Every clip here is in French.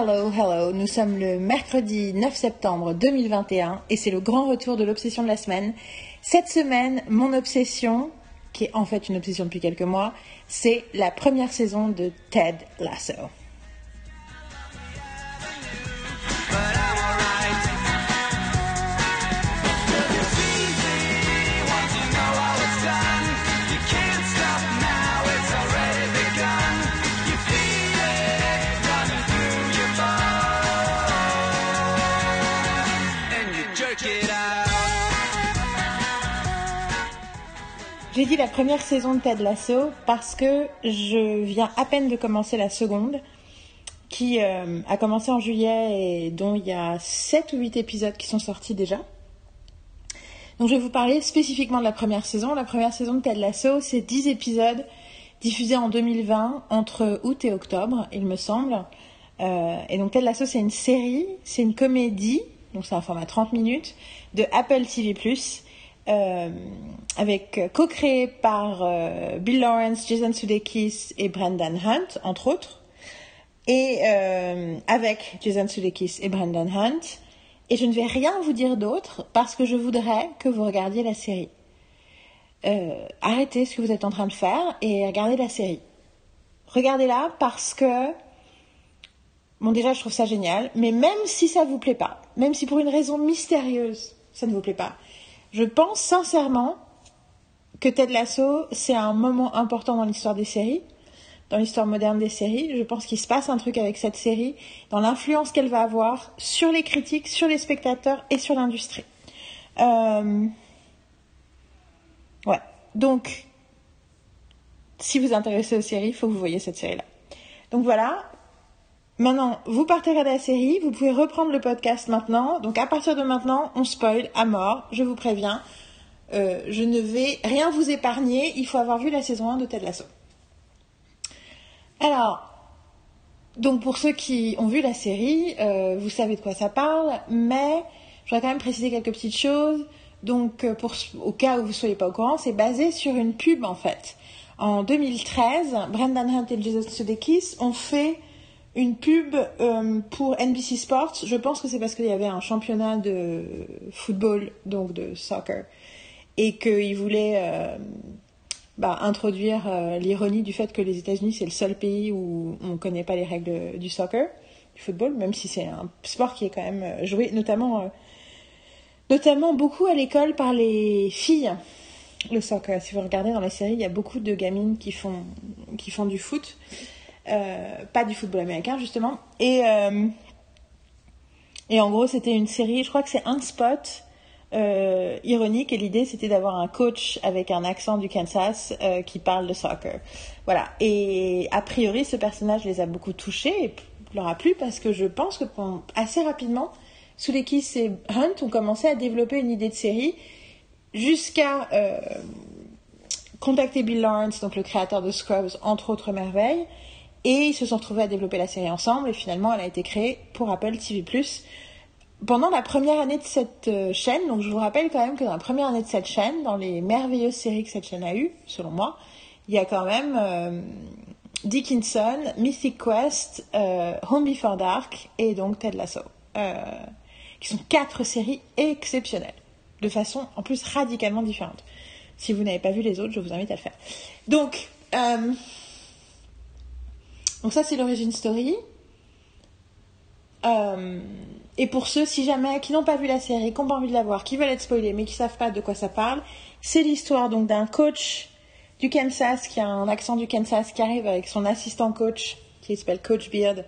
Hello, hello. Nous sommes le mercredi 9 septembre 2021 et c'est le grand retour de l'obsession de la semaine. Cette semaine, mon obsession, qui est en fait une obsession depuis quelques mois, c'est la première saison de Ted Lasso. J'ai dit la première saison de Ted Lasso parce que je viens à peine de commencer la seconde, qui euh, a commencé en juillet et dont il y a 7 ou 8 épisodes qui sont sortis déjà. Donc je vais vous parler spécifiquement de la première saison. La première saison de Ted Lasso, c'est 10 épisodes diffusés en 2020 entre août et octobre, il me semble. Euh, et donc Ted Lasso, c'est une série, c'est une comédie, donc c'est un format 30 minutes, de Apple TV ⁇ euh, avec euh, co-créé par euh, Bill Lawrence, Jason Sudeikis et Brendan Hunt, entre autres, et avec Jason Sudeikis et Brendan Hunt. Et je ne vais rien vous dire d'autre parce que je voudrais que vous regardiez la série. arrêtez ce que vous êtes en train de faire et regardez la série. Regardez-la parce que Bon, déjà, je trouve ça génial, mais même si ça ne vous plaît pas, même si pour une raison mystérieuse, ça ne vous plaît pas, je pense sincèrement que Ted Lasso, c'est un moment important dans l'histoire des séries, dans l'histoire moderne des séries. Je pense qu'il se passe un truc avec cette série, dans l'influence qu'elle va avoir sur les critiques, sur les spectateurs et sur l'industrie. Euh, ouais. Donc, si vous intéressez aux séries, il faut que vous voyez cette série-là. Donc voilà, Maintenant, vous partez regarder la série, vous pouvez reprendre le podcast maintenant. Donc à partir de maintenant, on spoil à mort, je vous préviens. Euh, je ne vais rien vous épargner, il faut avoir vu la saison 1 de Ted Lasso. Alors, donc pour ceux qui ont vu la série, euh, vous savez de quoi ça parle, mais je voudrais quand même préciser quelques petites choses. Donc, euh, au cas où vous ne soyez pas au courant, c'est basé sur une pub en fait. En 2013, Brendan Hunt et Jason Sudeikis ont fait une pub euh, pour NBC Sports. Je pense que c'est parce qu'il y avait un championnat de football, donc de soccer, et qu'ils voulaient euh, bah, introduire euh, l'ironie du fait que les États-Unis, c'est le seul pays où on ne connaît pas les règles du soccer, du football, même si c'est un sport qui est quand même joué, notamment, notamment beaucoup à l'école par les filles. Le soccer, si vous regardez dans la série, il y a beaucoup de gamines qui font, qui font du foot. Euh, pas du football américain justement. Et, euh, et en gros, c'était une série, je crois que c'est un spot euh, ironique et l'idée c'était d'avoir un coach avec un accent du Kansas qui parle de soccer. Voilà. Et a priori, ce personnage les a beaucoup touchés et leur a plu parce que je pense que assez rapidement, Soulekis et Hunt ont commencé à développer une idée de série jusqu'à contacter Bill Lawrence, donc le créateur de Scrubs, entre autres merveilles, et ils se sont retrouvés à développer la série ensemble et finalement elle a été créée pour Apple TV+. Pendant la première année de cette euh, chaîne, donc je vous rappelle quand même que dans la première année de cette chaîne, dans les merveilleuses séries que cette chaîne a eues, selon moi, il y a quand même euh, Dickinson, Mythic Quest, euh, Home Before Dark et donc Ted Lasso, qui sont quatre séries exceptionnelles, de façon en plus radicalement différente. Si vous n'avez pas vu les autres, je vous invite à le faire. Donc, donc ça, c'est l'origine story. Euh, et pour ceux, si jamais, qui n'ont pas vu la série, qui n'ont pas envie de la voir, qui veulent être spoilés, mais qui savent pas de quoi ça parle, c'est l'histoire donc d'un coach du Kansas qui a un accent du Kansas qui arrive avec son assistant coach qui s'appelle Coach Beard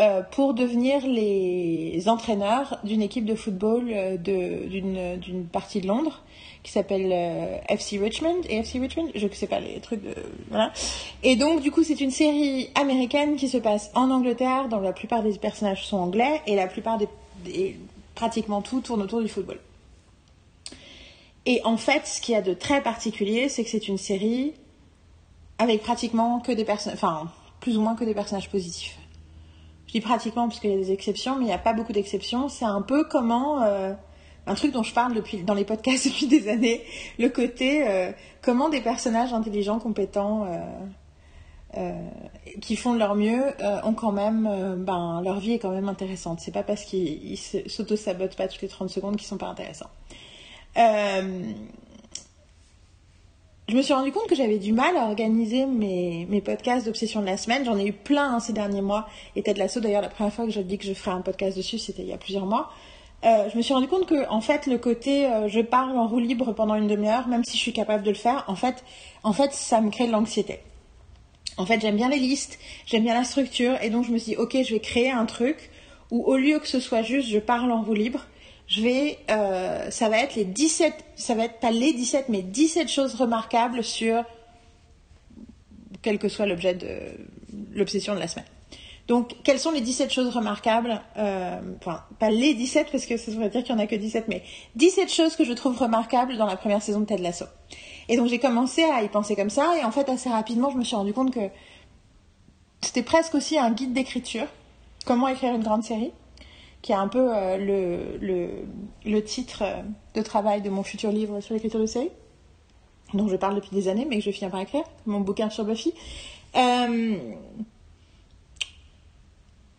euh, pour devenir les entraîneurs d'une équipe de football euh, d'une partie de Londres qui s'appelle euh, FC Richmond et FC Richmond, je ne sais pas les trucs de voilà. Et donc du coup c'est une série américaine qui se passe en Angleterre, dont la plupart des personnages sont anglais et la plupart des, pratiquement tout tourne autour du football. Et en fait, ce qu'il y a de très particulier, c'est que c'est une série avec pratiquement que des personnages, enfin plus ou moins que des personnages positifs. Je dis pratiquement parce qu'il y a des exceptions, mais il n'y a pas beaucoup d'exceptions. C'est un peu comment euh, un truc dont je parle depuis, dans les podcasts depuis des années, le côté euh, comment des personnages intelligents, compétents, euh, qui font de leur mieux ont quand même, ben, leur vie est quand même intéressante. C'est pas parce qu'ils s'auto-sabotent pas toutes les 30 secondes qu'ils sont pas intéressants. je me suis rendu compte que j'avais du mal à organiser mes, mes podcasts d'obsession de la semaine. J'en ai eu plein hein, ces derniers mois. Et Ted Lasso, d'ailleurs, la première fois que je dis que je ferai un podcast dessus, c'était il y a plusieurs mois. Euh, je me suis rendu compte que en fait le côté euh, je parle en roue libre pendant une demi-heure, même si je suis capable de le faire, en fait, en fait ça me crée de l'anxiété. En fait, j'aime bien les listes, j'aime bien la structure, et donc je me suis dit ok, je vais créer un truc où au lieu que ce soit juste je parle en roue libre, je vais, euh, ça va être les 17, ça va être pas les 17, mais 17 choses remarquables sur quel que soit l'objet de l'obsession de la semaine. Donc, quelles sont les 17 choses remarquables euh, Enfin, pas les 17 parce que ça voudrait dire qu'il n'y en a que 17, mais 17 choses que je trouve remarquables dans la première saison de Ted Lasso. Et donc, j'ai commencé à y penser comme ça, et en fait, assez rapidement, je me suis rendu compte que c'était presque aussi un guide d'écriture. Comment écrire une grande série qui est un peu euh, le, le, le, titre euh, de travail de mon futur livre sur l'écriture de série, dont je parle depuis des années, mais que je finis par écrire, mon bouquin sur Buffy.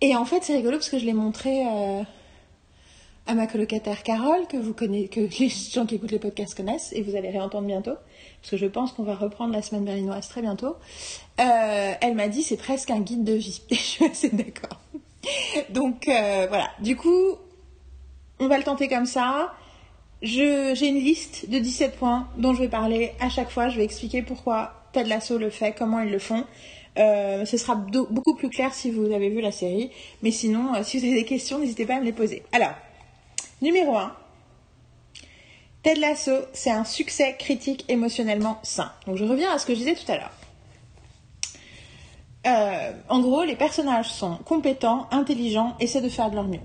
Et en fait, c'est rigolo parce que je l'ai montré euh, à ma colocataire Carole, que vous connaissez, que les gens qui écoutent les podcasts connaissent, et vous allez réentendre bientôt, parce que je pense qu'on va reprendre la semaine berlinoise très bientôt. Euh, elle m'a dit c'est presque un guide de vie. Et je suis assez d'accord. Donc euh, voilà. Du coup, on va le tenter comme ça. J'ai une liste de 17 points dont je vais parler à chaque fois. Je vais expliquer pourquoi Ted Lasso le fait, comment ils le font. Euh, ce sera beaucoup plus clair si vous avez vu la série. Mais sinon, euh, si vous avez des questions, n'hésitez pas à me les poser. Alors, numéro 1. Ted Lasso, c'est un succès critique émotionnellement sain. Donc je reviens à ce que je disais tout à l'heure. Euh, en gros, les personnages sont compétents, intelligents, essaient de faire de leur mieux.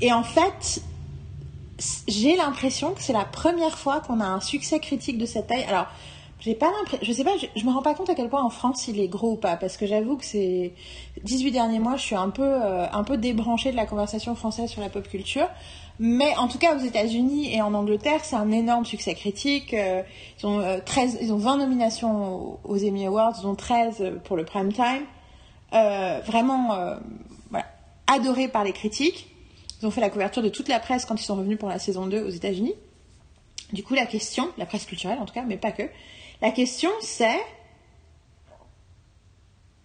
Et en fait, j'ai l'impression que c'est la première fois qu'on a un succès critique de cette taille. Alors, j'ai pas l'impression, je sais pas, je, me rends pas compte à quel point en France il est gros ou pas, parce que j'avoue que ces 18 derniers mois, je suis un peu, euh, un peu débranchée de la conversation française sur la pop culture. Mais en tout cas, aux États-Unis et en Angleterre, c'est un énorme succès critique. Euh, ils, ont, 13, euh, ils ont 20 nominations aux, Emmy Awards, ils ont 13 pour le prime time. vraiment voilà, adoré par les critiques. Ils ont fait la couverture de toute la presse quand ils sont revenus pour la saison 2 aux États-Unis. Du coup, la question, la presse culturelle en tout cas, mais pas que, la question, c'est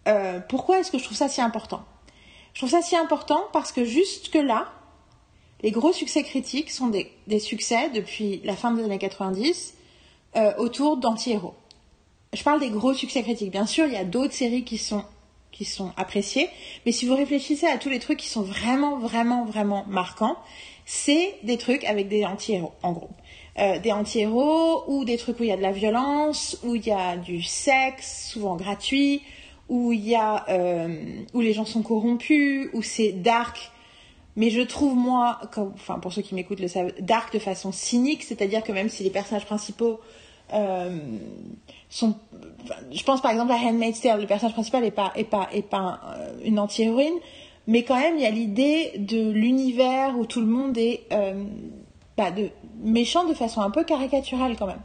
euh, pourquoi est-ce que je trouve ça si important? Je trouve ça si important parce que jusque-là, les gros succès critiques sont des, succès depuis la fin des années 90 euh, autour d'anti-héros. Je parle des gros succès critiques. Bien sûr, il y a d'autres séries qui sont, qui sont appréciées, mais si vous réfléchissez à tous les trucs qui sont vraiment, vraiment, vraiment marquants, c'est des trucs avec des anti-héros, en gros. Euh, des anti-héros ou des trucs où il y a de la violence, où il y a du sexe, souvent gratuit, où il y a euh, où les gens sont corrompus, où c'est dark. Mais je trouve moi, enfin pour ceux qui m'écoutent le savent, dark de façon cynique, c'est-à-dire que même si les personnages principaux euh, sont, je pense par exemple à Handmaid's Tale, le personnage principal est pas est pas est pas une anti-héroïne, mais quand même il y a l'idée de l'univers où tout le monde est bah, de méchant de façon un peu caricaturale quand même.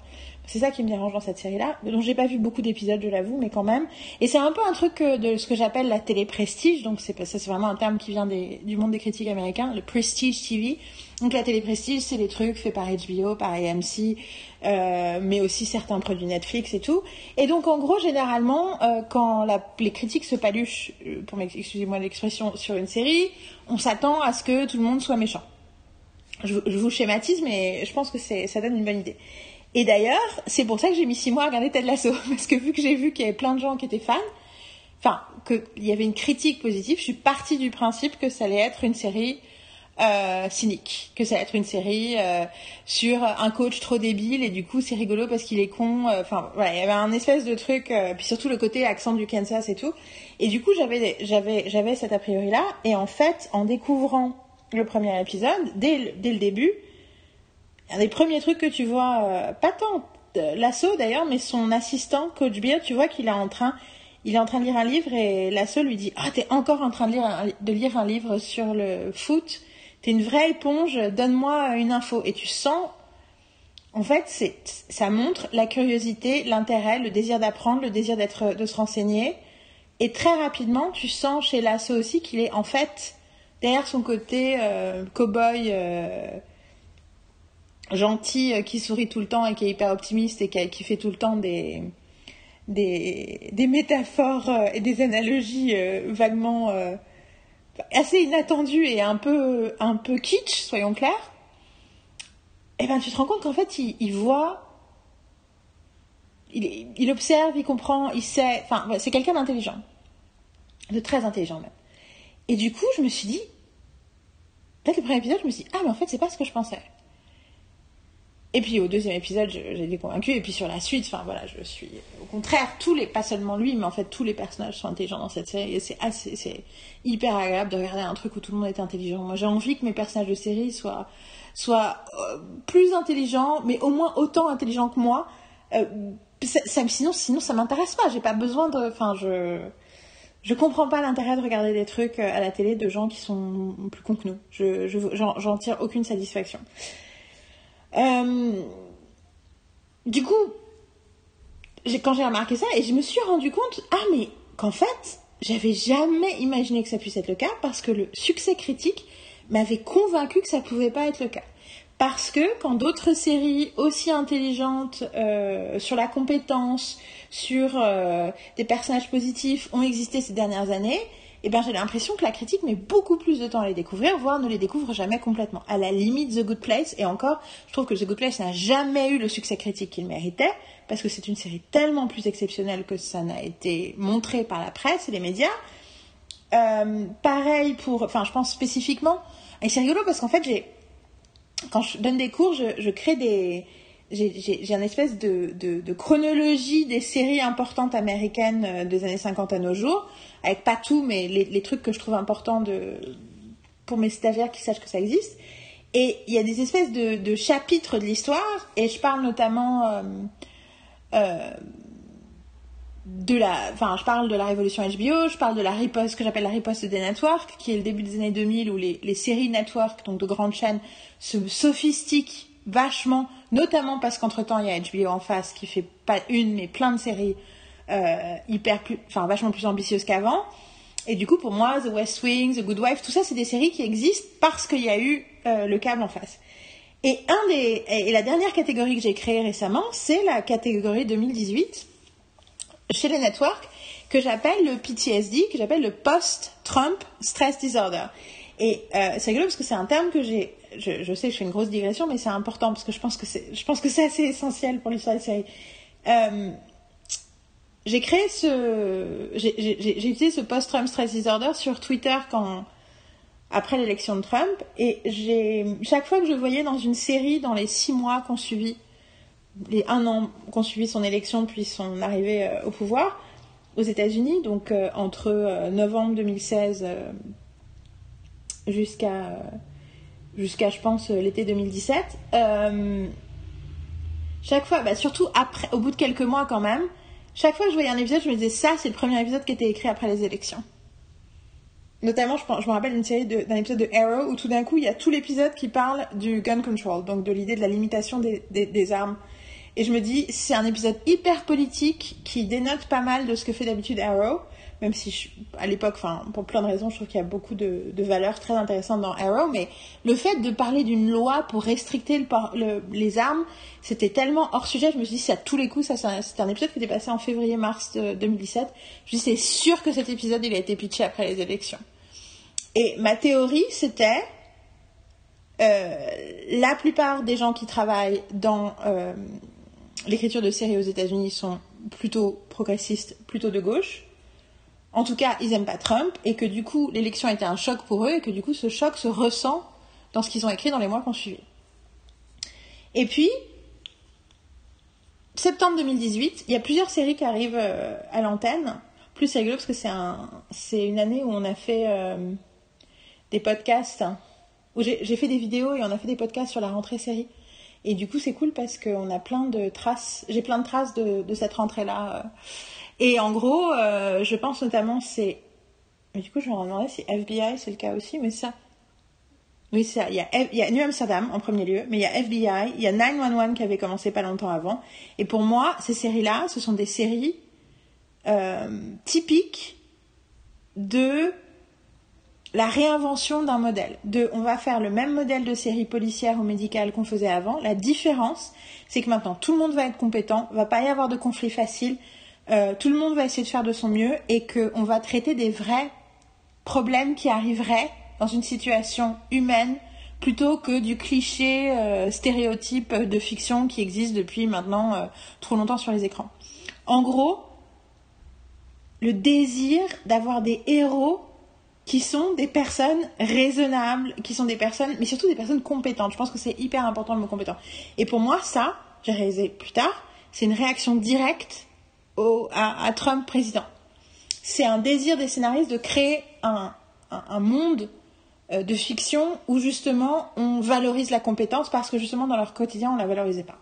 C'est ça qui me dérange dans cette série-là, dont j'ai pas vu beaucoup d'épisodes, je l'avoue, mais quand même. Et c'est un peu un truc euh, de ce que j'appelle la télé prestige. Donc c'est ça, c'est vraiment un terme qui vient du monde des critiques américains, le prestige TV. Donc la télé prestige, c'est les trucs faits par HBO, par AMC, euh, mais aussi certains produits Netflix et tout. Et donc en gros, généralement, euh, quand les critiques se paluchent, pour excusez-moi l'expression, sur une série, on s'attend à ce que tout le monde soit méchant je, vous schématise, mais je pense que ça donne une bonne idée. Et d'ailleurs, c'est pour ça que j'ai mis six mois à regarder Ted Lasso, parce que vu que j'ai vu qu'il y avait plein de gens qui étaient fans, enfin, qu'il y avait une critique positive, je suis partie du principe que ça allait être une série euh, cynique, que ça allait être une série euh, sur un coach trop débile et du coup c'est rigolo parce qu'il est con. Euh, enfin voilà, il y avait un espèce de truc, puis surtout le côté accent du Kansas et tout. Et du coup j'avais j'avais j'avais cet a priori là. Et en fait, en découvrant le premier épisode, dès, dès le début, un des premiers trucs que tu vois, euh, pas tant l'assaut d'ailleurs, mais son assistant, Coach Beard, tu vois qu'il est en train, il est en train de lire un livre et l'assaut lui dit Ah, t'es encore en train de lire, un, livre sur le foot, t'es une vraie éponge, donne-moi une info. Et tu sens, en fait, c'est, ça montre la curiosité, l'intérêt, le désir d'apprendre, le désir d'être, de se renseigner. Et très rapidement, tu sens chez Lasso aussi qu'il est en fait derrière son côté euh, cow-boy euh, gentil euh, qui sourit tout le temps et qui est hyper optimiste et qui, fait tout le temps des, des, métaphores et des analogies vaguement assez inattendues et un peu, un peu kitsch, soyons clairs, eh ben tu te rends compte qu'en fait il, voit il, observe, il comprend, il sait. Enfin, c'est quelqu'un d'intelligent. De très intelligent même. Et du coup, je me suis dit. Peut-être le premier épisode, je me suis dit, ah, mais en fait, c'est pas ce que je pensais. Et puis au deuxième épisode, j'ai été convaincue. Et puis sur la suite, enfin voilà, je suis au contraire tous les, pas seulement lui, mais en fait tous les personnages sont intelligents dans cette série. Et c'est assez, c'est hyper agréable de regarder un truc où tout le monde est intelligent. Moi, j'ai envie que mes personnages de série soient, soient euh, plus intelligents, mais au moins autant intelligents que moi. Euh, ça, ça, sinon, sinon, ça m'intéresse pas. J'ai pas besoin de, enfin, je, je comprends pas l'intérêt de regarder des trucs à la télé de gens qui sont plus cons que nous. Je, je, j'en tire aucune satisfaction. Euh, du coup, quand j'ai remarqué ça, et je me suis rendu compte, ah mais qu'en fait, j'avais jamais imaginé que ça puisse être le cas parce que le succès critique m'avait convaincu que ça pouvait pas être le cas. Parce que quand d'autres séries aussi intelligentes euh, sur la compétence, sur euh, des personnages positifs ont existé ces dernières années, eh ben, j'ai l'impression que la critique met beaucoup plus de temps à les découvrir, voire ne les découvre jamais complètement. À la limite, The Good Place, et encore, je trouve que The Good Place n'a jamais eu le succès critique qu'il méritait, parce que c'est une série tellement plus exceptionnelle que ça n'a été montré par la presse et les médias. Euh, pareil pour, enfin, je pense spécifiquement, et c'est rigolo parce qu'en fait, j'ai, quand je donne des cours, je, je crée des, j'ai une espèce de, de, de, chronologie des séries importantes américaines euh, des années 50 à nos jours, avec pas tout, mais les, les trucs que je trouve importants de, pour mes stagiaires qui sachent que ça existe. Et il y a des espèces de, de chapitres de l'histoire, et je parle notamment euh, euh, de la, enfin, je parle de la révolution HBO, je parle de la riposte, ce que j'appelle la riposte des networks, qui est le début des années 2000 où les, les séries network, donc de grandes chaînes, se sophistiquent vachement, notamment parce qu'entre-temps, il y a HBO en face qui fait pas une, mais plein de séries euh, hyper enfin, vachement plus ambitieuses qu'avant. Et du coup, pour moi, The West Wing, The Good Wife, tout ça, c'est des séries qui existent parce qu'il y a eu euh, le câble en face. Et, un des, et la dernière catégorie que j'ai créée récemment, c'est la catégorie 2018 chez les networks que j'appelle le PTSD, que j'appelle le Post-Trump Stress Disorder. Et euh, c'est rigolo parce que c'est un terme que j'ai je, je, sais que je fais une grosse digression, mais c'est important parce que je pense que c'est, je pense que c'est assez essentiel pour l'histoire des séries. Euh, j'ai créé ce, j'ai utilisé ce post-Trump stress disorder sur Twitter quand, après l'élection de Trump, et j'ai, chaque fois que je voyais dans une série, dans les six mois qu'on suivit, les un an qu'on suivit son élection puis son arrivée euh, au pouvoir aux États-Unis, donc euh, entre euh, novembre 2016 euh, jusqu'à jusqu'à, je pense, l'été 2017. Euh, chaque fois, bah, surtout après, au bout de quelques mois quand même, chaque fois que je voyais un épisode, je me disais ça, c'est le premier épisode qui était écrit après les élections. Notamment, je, me rappelle série d'un épisode de Arrow où tout d'un coup, il y a tout l'épisode qui parle du gun control, donc de l'idée de la limitation des, des armes. Et je me dis, c'est un épisode hyper politique qui dénote pas mal de ce que fait d'habitude Arrow même si je, à l'époque, enfin, pour plein de raisons, je trouve qu'il y a beaucoup de, valeurs très intéressantes dans Arrow, mais le fait de parler d'une loi pour restricter le, le, les armes, c'était tellement hors sujet, je me suis dit, c'est à tous les coups, c'était un, épisode qui était passé en février-mars 2017, je me suis c'est sûr que cet épisode, il a été pitché après les élections. Et ma théorie, c'était, euh, la plupart des gens qui travaillent dans euh, l'écriture de séries aux États-Unis sont plutôt progressistes, plutôt de gauche en tout cas, ils n'aiment pas Trump et que du coup, l'élection a été un choc pour eux et que du coup, ce choc se ressent dans ce qu'ils ont écrit dans les mois qui ont suivi. Et puis, septembre 2018, il y a plusieurs séries qui arrivent euh, à l'antenne. Plus c'est parce que c'est un, c'est une année où on a fait euh, des podcasts, où j'ai fait des vidéos et on a fait des podcasts sur la rentrée série. Et du coup, c'est cool parce qu'on a plein de traces, j'ai plein de traces de, de cette rentrée-là. Euh, et en gros, euh, je pense notamment, c'est. Mais du coup, je me demandais si FBI c'est le cas aussi, mais ça. Oui, ça. Il y, a, il y a New Amsterdam en premier lieu, mais il y a FBI, il y a 911 qui avait commencé pas longtemps avant. Et pour moi, ces séries-là, ce sont des séries euh, typiques de la réinvention d'un modèle. On va faire le même modèle de série policière ou médicale qu'on faisait avant. La différence, c'est que maintenant tout le monde va être compétent, va pas y avoir de conflit facile, euh, tout le monde va essayer de faire de son mieux et qu'on va traiter des vrais problèmes qui arriveraient dans une situation humaine plutôt que du cliché euh, stéréotype de fiction qui existe depuis maintenant euh, trop longtemps sur les écrans. En gros, le désir d'avoir des héros qui sont des personnes raisonnables, qui sont des personnes, mais surtout des personnes compétentes. Je pense que c'est hyper important le mot compétent. Et pour moi, ça, j'ai réalisé plus tard, c'est une réaction directe à, Trump président. C'est un désir des scénaristes de créer un, monde euh, de fiction où justement on valorise la compétence parce que justement dans leur quotidien on ne la valorisait pas.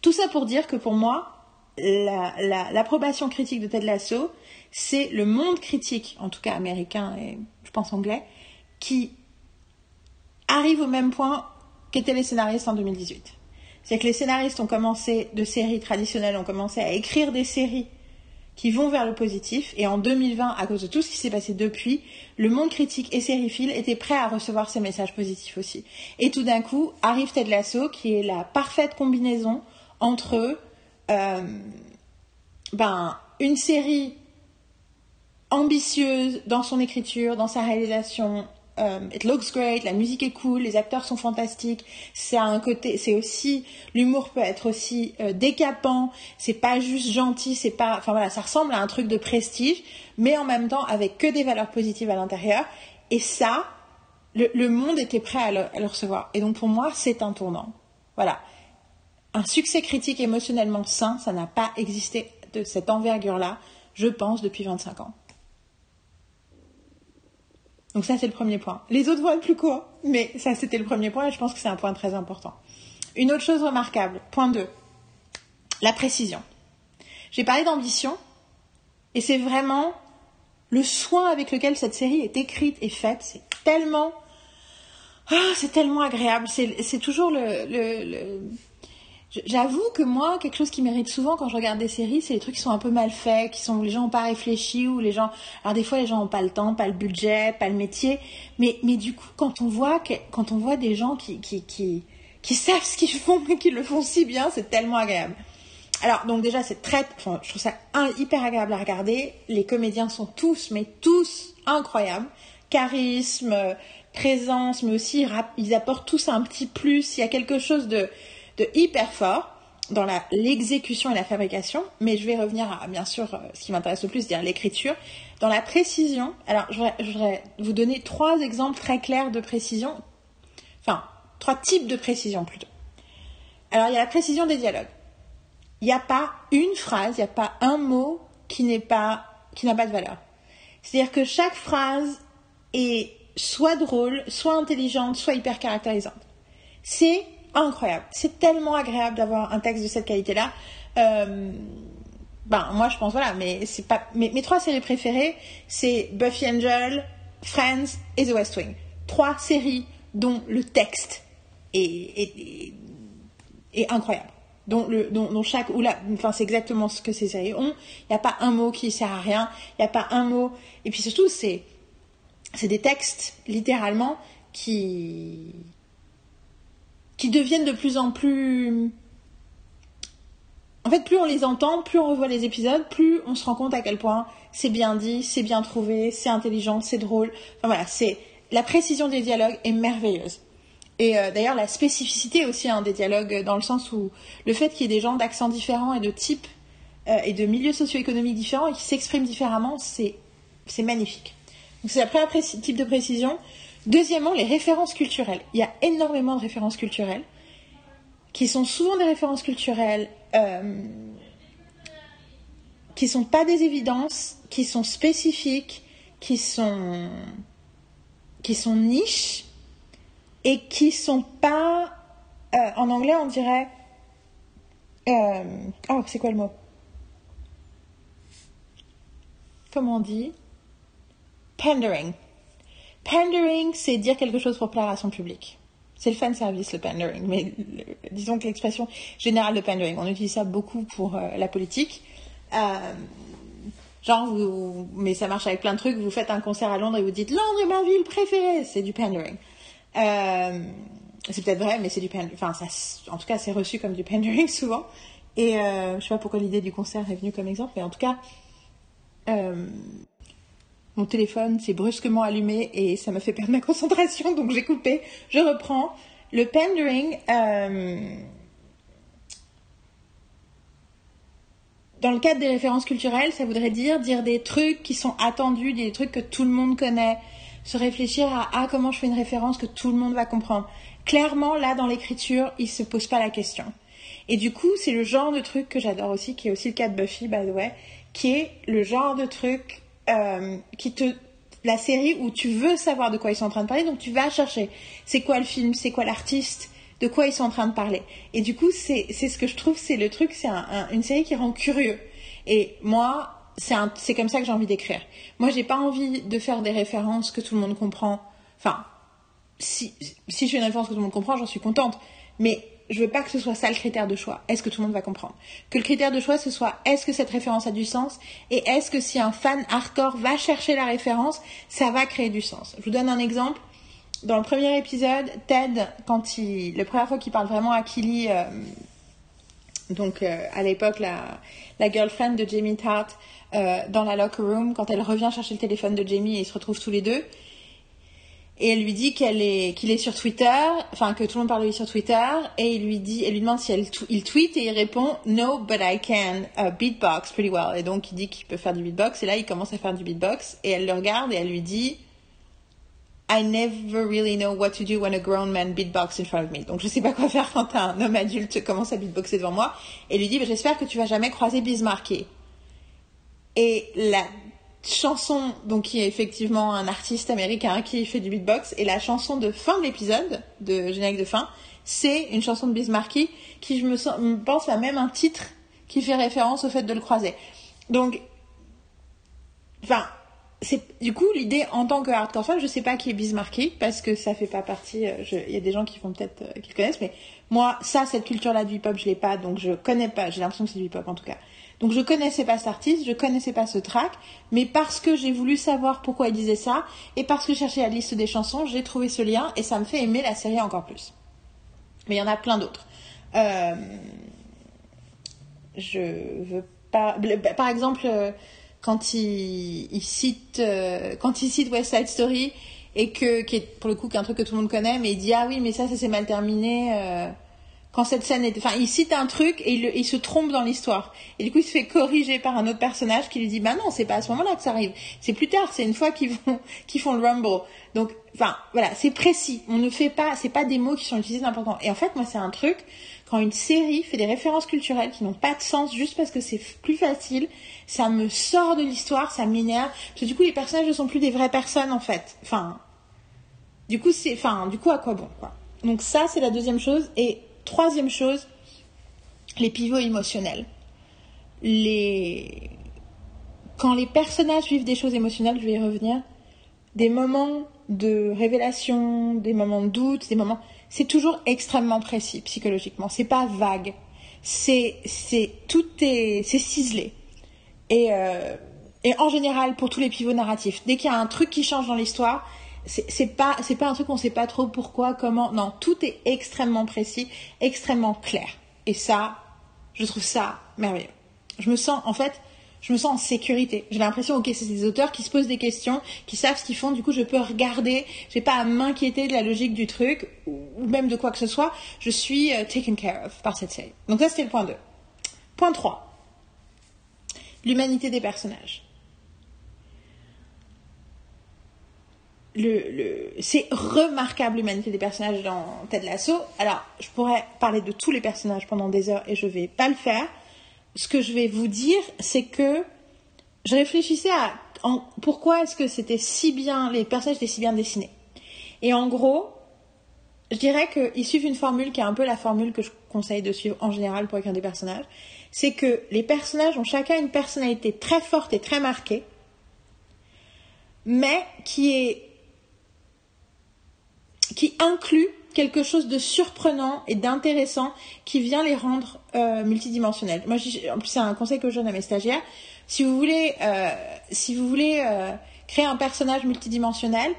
Tout ça pour dire que pour moi, l'approbation la, critique de Ted Lasso, c'est le monde critique, en tout cas américain et je pense anglais, qui arrive au même point qu'étaient les scénaristes en 2018. C'est que les scénaristes ont commencé de séries traditionnelles, ont commencé à écrire des séries qui vont vers le positif. Et en 2020, à cause de tout ce qui s'est passé depuis, le monde critique et sériephile étaient prêts à recevoir ces messages positifs aussi. Et tout d'un coup, arrive Ted Lasso, qui est la parfaite combinaison entre euh, ben, une série ambitieuse dans son écriture, dans sa réalisation, euh, it looks great, la musique est cool, les acteurs sont fantastiques. C'est un côté, c'est aussi l'humour peut être aussi euh, décapant. C'est pas juste gentil, c'est pas, enfin voilà, ça ressemble à un truc de prestige, mais en même temps avec que des valeurs positives à l'intérieur. Et ça, le, monde était prêt à le, recevoir. Et donc pour moi, c'est un tournant. Voilà, un succès critique émotionnellement sain, ça n'a pas existé de cette envergure-là, je pense, depuis 25 ans. Donc ça, c'est le premier point. Les autres vont être plus courts, mais ça, c'était le premier point et je pense que c'est un point très important. Une autre chose remarquable, point 2, la précision. J'ai parlé d'ambition et c'est vraiment le soin avec lequel cette série est écrite et faite. C'est tellement... Ah, c'est tellement agréable. C'est toujours le J'avoue que moi, quelque chose qui mérite souvent quand je regarde des séries, c'est les trucs qui sont un peu mal faits, qui sont où les gens n'ont pas réfléchi, ou les gens. Alors des fois, les gens n'ont pas le temps, pas le budget, pas le métier. Mais, mais du coup, quand on voit que, quand on voit des gens qui, qui, qui, qui savent ce qu'ils font, mais qui le font si bien, c'est tellement agréable. Alors donc déjà, c'est très, enfin, je trouve ça hyper agréable à regarder. Les comédiens sont tous, mais tous incroyables. Charisme, présence, mais aussi ils apportent tous un petit plus. Il y a quelque chose de de hyper fort dans l'exécution et la fabrication, mais je vais revenir à, bien sûr, euh, ce qui m'intéresse le plus, c'est-à-dire l'écriture. Dans la précision, alors je voudrais, vous donner trois exemples très clairs de précision, enfin, trois types de précision plutôt. Alors, il y a la précision des dialogues. Il n'y a pas une phrase, il n'y a pas un mot qui n'est pas, qui n'a pas de valeur. C'est-à-dire que chaque phrase est soit drôle, soit intelligente, soit hyper caractérisante. C'est incroyable. C'est tellement agréable d'avoir un texte de cette qualité-là. Euh, ben, moi, je pense, voilà, mais c'est pas. Mes, trois séries préférées, c'est Buffy Angel, Friends et The West Wing. Trois séries dont le texte est, est, incroyable. Dont, le, dont, chaque. Ou là, enfin, c'est exactement ce que ces séries ont. Il n'y a pas un mot qui sert à rien. Il n'y a pas un mot. Et puis surtout, c'est. C'est des textes, littéralement, qui, qui deviennent de plus en plus... En fait, plus on les entend, plus on revoit les épisodes, plus on se rend compte à quel point c'est bien dit, c'est bien trouvé, c'est intelligent, c'est drôle. Enfin voilà, c'est la précision des dialogues est merveilleuse. Et euh, d'ailleurs, la spécificité aussi hein, des dialogues, dans le sens où le fait qu'il y ait des gens d'accents différents et de types euh, et de milieux socio-économiques différents et qui s'expriment différemment, c'est magnifique. Donc c'est le premier type de précision. Deuxièmement, les références culturelles. Il y a énormément de références culturelles qui sont souvent des références culturelles euh, qui ne sont pas des évidences, qui sont spécifiques, qui sont qui sont niches et qui sont pas euh, en anglais on dirait euh, oh c'est quoi le mot? Comment on dit? Pandering pandering, c'est dire quelque chose pour plaire à son public. C'est le fan service, le pandering. Mais disons que l'expression générale de pandering, on utilise ça beaucoup pour euh, la politique. Euh, genre, mais ça marche avec plein de trucs. Vous faites un concert à Londres et vous dites Londres est ma ville préférée. C'est du pandering. Euh, c'est peut-être vrai, mais c'est du pandering. Enfin, en tout cas, c'est reçu comme du pandering souvent. Et je sais pas pourquoi l'idée du concert est venue comme exemple, mais en tout cas, mon téléphone s'est brusquement allumé et ça m'a fait perdre ma concentration, donc j'ai coupé. Je reprends. Le pandering, euh, dans le cadre des références culturelles, ça voudrait dire dire des trucs qui sont attendus, des trucs que tout le monde connaît, se réfléchir à ah comment je fais une référence que tout le monde va comprendre. Clairement, là dans l'écriture, il se pose pas la question. Et du coup, c'est le genre de truc que j'adore aussi, qui est aussi le cas de Buffy, by the way, qui est le genre de truc euh, qui te la série où tu veux savoir de quoi ils sont en train de parler, donc tu vas chercher c'est quoi le film, c'est quoi l'artiste, de quoi ils sont en train de parler? Et du coup, c'est ce que je trouve, c'est le truc, c'est une série qui rend curieux. Et moi, c'est comme ça que j'ai envie d'écrire. Moi, j'ai pas envie de faire des références que tout le monde comprend. Enfin, si, si je fais une référence que tout le monde comprend, j'en suis contente. Mais je veux pas que ce soit ça le critère de choix. Est-ce que tout le monde va comprendre? Que le critère de choix, ce soit est-ce que cette référence a du sens? Et est-ce que si un fan hardcore va chercher la référence, ça va créer du sens? Je vous donne un exemple. Dans le premier épisode, Ted, quand il, la première fois qu'il parle vraiment à Killy, euh, donc euh, à l'époque la, la girlfriend de Jamie Tart, euh, dans la locker room, quand elle revient chercher le téléphone de Jamie et ils se retrouvent tous les deux, et elle lui dit qu'il est sur Twitter, enfin que tout le monde parle de lui sur Twitter, et il lui dit, elle lui demande si elle il tweet et il répond no, but I can beatbox pretty well. Et donc il dit qu'il peut faire du beatbox et là il commence à faire du beatbox et elle le regarde et elle lui dit I never really know what to do when a grown man beatbox in front of me. Donc je sais pas quoi faire quand un homme adulte commence à beatboxer devant moi. Et lui dit, bah, j'espère que tu vas jamais croiser Bismarck. Et la chanson, donc qui est effectivement un artiste américain qui fait du beatbox, et la chanson de fin de l'épisode, de générique de fin, c'est une chanson de Bismarcky qui, je me, sens, me pense, a même un titre qui fait référence au fait de le croiser. Donc, enfin, c'est du coup l'idée en tant que hardcore fan, je sais pas qui est Bismarcky parce que ça fait pas partie. Euh, il y a des gens qui font peut-être euh, qui le connaissent, mais moi, ça, cette culture-là du hip-hop, je l'ai pas, donc je connais pas. J'ai l'impression que c'est du hip-hop en tout cas. Donc je connaissais pas cet artiste, je connaissais pas ce track, mais parce que j'ai voulu savoir pourquoi il disait ça, et parce que je cherchais la liste des chansons, j'ai trouvé ce lien, et ça me fait aimer la série encore plus. Mais il y en a plein d'autres. Euh, je veux pas... Bah, par exemple, euh, quand il, cite, euh, quand il cite West Side Story, et que, qui est pour le coup qu'un truc que tout le monde connaît, mais il dit, ah oui, mais ça, ça s'est mal terminé quand cette scène est... Enfin, il cite un truc et il, se trompe dans l'histoire. Et du coup, il se fait corriger par un autre personnage qui lui dit, bah non, c'est pas à ce moment-là que ça arrive. C'est plus tard, c'est une fois qu'ils vont, qu'ils font le rumble. Donc, enfin, voilà, c'est précis. On ne fait pas, c'est pas des mots qui sont utilisés n'importe Et en fait, moi, c'est un truc, quand une série fait des références culturelles qui n'ont pas de sens juste parce que c'est plus facile, ça me sort de l'histoire, ça m'énerve. Parce que du coup, les personnages ne sont plus des vraies personnes, en fait. Enfin, du coup, c'est, enfin, du coup, à quoi bon, quoi. Donc ça, c'est la deuxième chose. Et Troisième chose, les pivots émotionnels. Les... Quand les personnages vivent des choses émotionnelles, je vais y revenir, des moments de révélation, des moments de doute, des moments, c'est toujours extrêmement précis psychologiquement. C'est pas vague. C'est, tout est, c'est ciselé. Et euh, et en général pour tous les pivots narratifs, dès qu'il y a un truc qui change dans l'histoire, c'est pas c'est pas un truc qu'on sait pas trop pourquoi comment. Non tout est extrêmement précis extrêmement clair. Et ça je trouve ça merveilleux. Je me sens en fait je me sens en sécurité. J'ai l'impression ok c'est des auteurs qui se posent des questions qui savent ce qu'ils font. Du coup je peux regarder. J'ai pas à m'inquiéter de la logique du truc ou même de quoi que ce soit. Je suis euh, taken care of par cette série. Donc ça c'était le point 2 point 3 l'humanité des personnages c'est remarquable l'humanité des personnages dans Ted Lasso. Alors, je pourrais parler de tous les personnages pendant des heures et je vais pas le faire. Ce que je vais vous dire, c'est que je réfléchissais à pourquoi est-ce que c'était si bien, les personnages étaient si bien dessinés. Et en gros, je dirais qu'ils suivent une formule qui est un peu la formule que je conseille de suivre en général pour écrire des personnages. C'est que les personnages ont chacun une personnalité très forte et très marquée, mais qui est qui inclut quelque chose de surprenant et d'intéressant qui vient les rendre euh, multidimensionnels. Moi, en plus, c'est un conseil que je donne à mes stagiaires. Si vous voulez, euh, si vous voulez euh, créer un personnage multidimensionnel,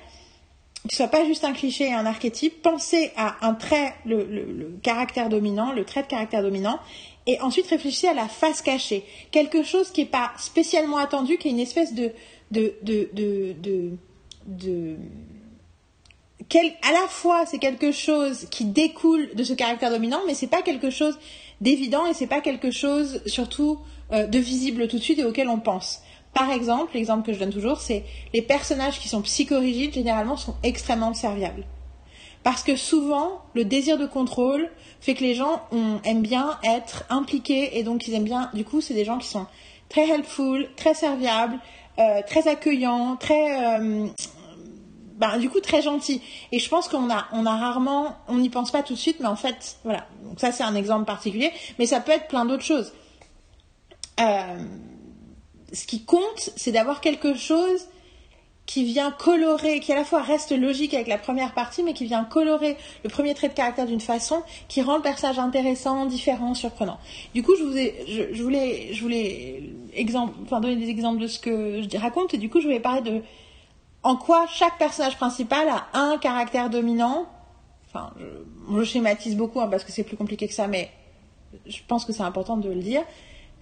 qui soit pas juste un cliché et un archétype, pensez à un trait, le, le, caractère dominant, le trait de caractère dominant, et ensuite réfléchissez à la face cachée, quelque chose qui n'est pas spécialement attendu, qui est une espèce de de de de, de, de quel, à la fois c'est quelque chose qui découle de ce caractère dominant, mais c'est pas quelque chose d'évident et c'est pas quelque chose surtout euh, de visible tout de suite et auquel on pense. Par exemple, l'exemple que je donne toujours, c'est les personnages qui sont psychorigides généralement sont extrêmement serviables. Parce que souvent, le désir de contrôle fait que les gens aiment bien être impliqués et donc ils aiment bien. Du coup, c'est des gens qui sont très helpful, très serviables, euh, très accueillants, très euh, ben, du coup très gentil. Et je pense qu'on a, on a rarement, on n'y pense pas tout de suite, mais en fait, voilà. Donc ça c'est un exemple particulier, mais ça peut être plein d'autres choses. Euh, ce qui compte, c'est d'avoir quelque chose qui vient colorer, qui à la fois reste logique avec la première partie, mais qui vient colorer le premier trait de caractère d'une façon qui rend le personnage intéressant, différent, surprenant. Du coup, je, vous ai, je, voulais, exemple, donner des exemples de ce que je raconte, et du coup, je voulais parler de en quoi chaque personnage principal a un caractère dominant? Enfin, je, schématise beaucoup hein, parce que c'est plus compliqué que ça, mais je pense que c'est important de le dire.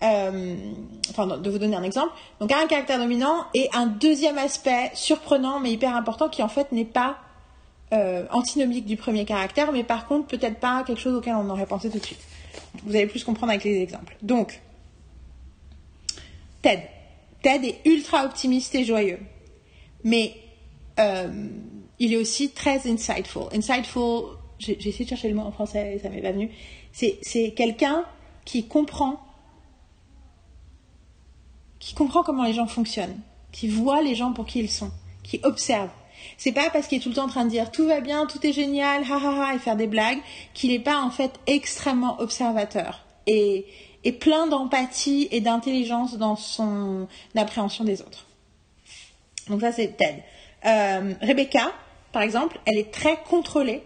Euh, enfin, de vous donner un exemple. Donc, un caractère dominant et un deuxième aspect surprenant mais hyper important qui en fait n'est pas euh, antinomique du premier caractère, mais par contre peut-être pas quelque chose auquel on aurait pensé tout de suite. Vous allez plus comprendre avec les exemples. Donc, Ted. Ted est ultra optimiste et joyeux mais euh, il est aussi très insightful. Insightful, j'ai essayé de chercher le mot en français et ça m'est pas venu. C'est quelqu'un qui comprend, qui comprend comment les gens fonctionnent, qui voit les gens pour qui ils sont, qui observe. C'est pas parce qu'il est tout le temps en train de dire tout va bien, tout est génial, ha ha ha, et faire des blagues, qu'il n'est pas en fait extrêmement observateur et, et plein d'empathie et d'intelligence dans son appréhension des autres. Donc ça, c'est Ted. Euh, Rebecca, par exemple, elle est très contrôlée.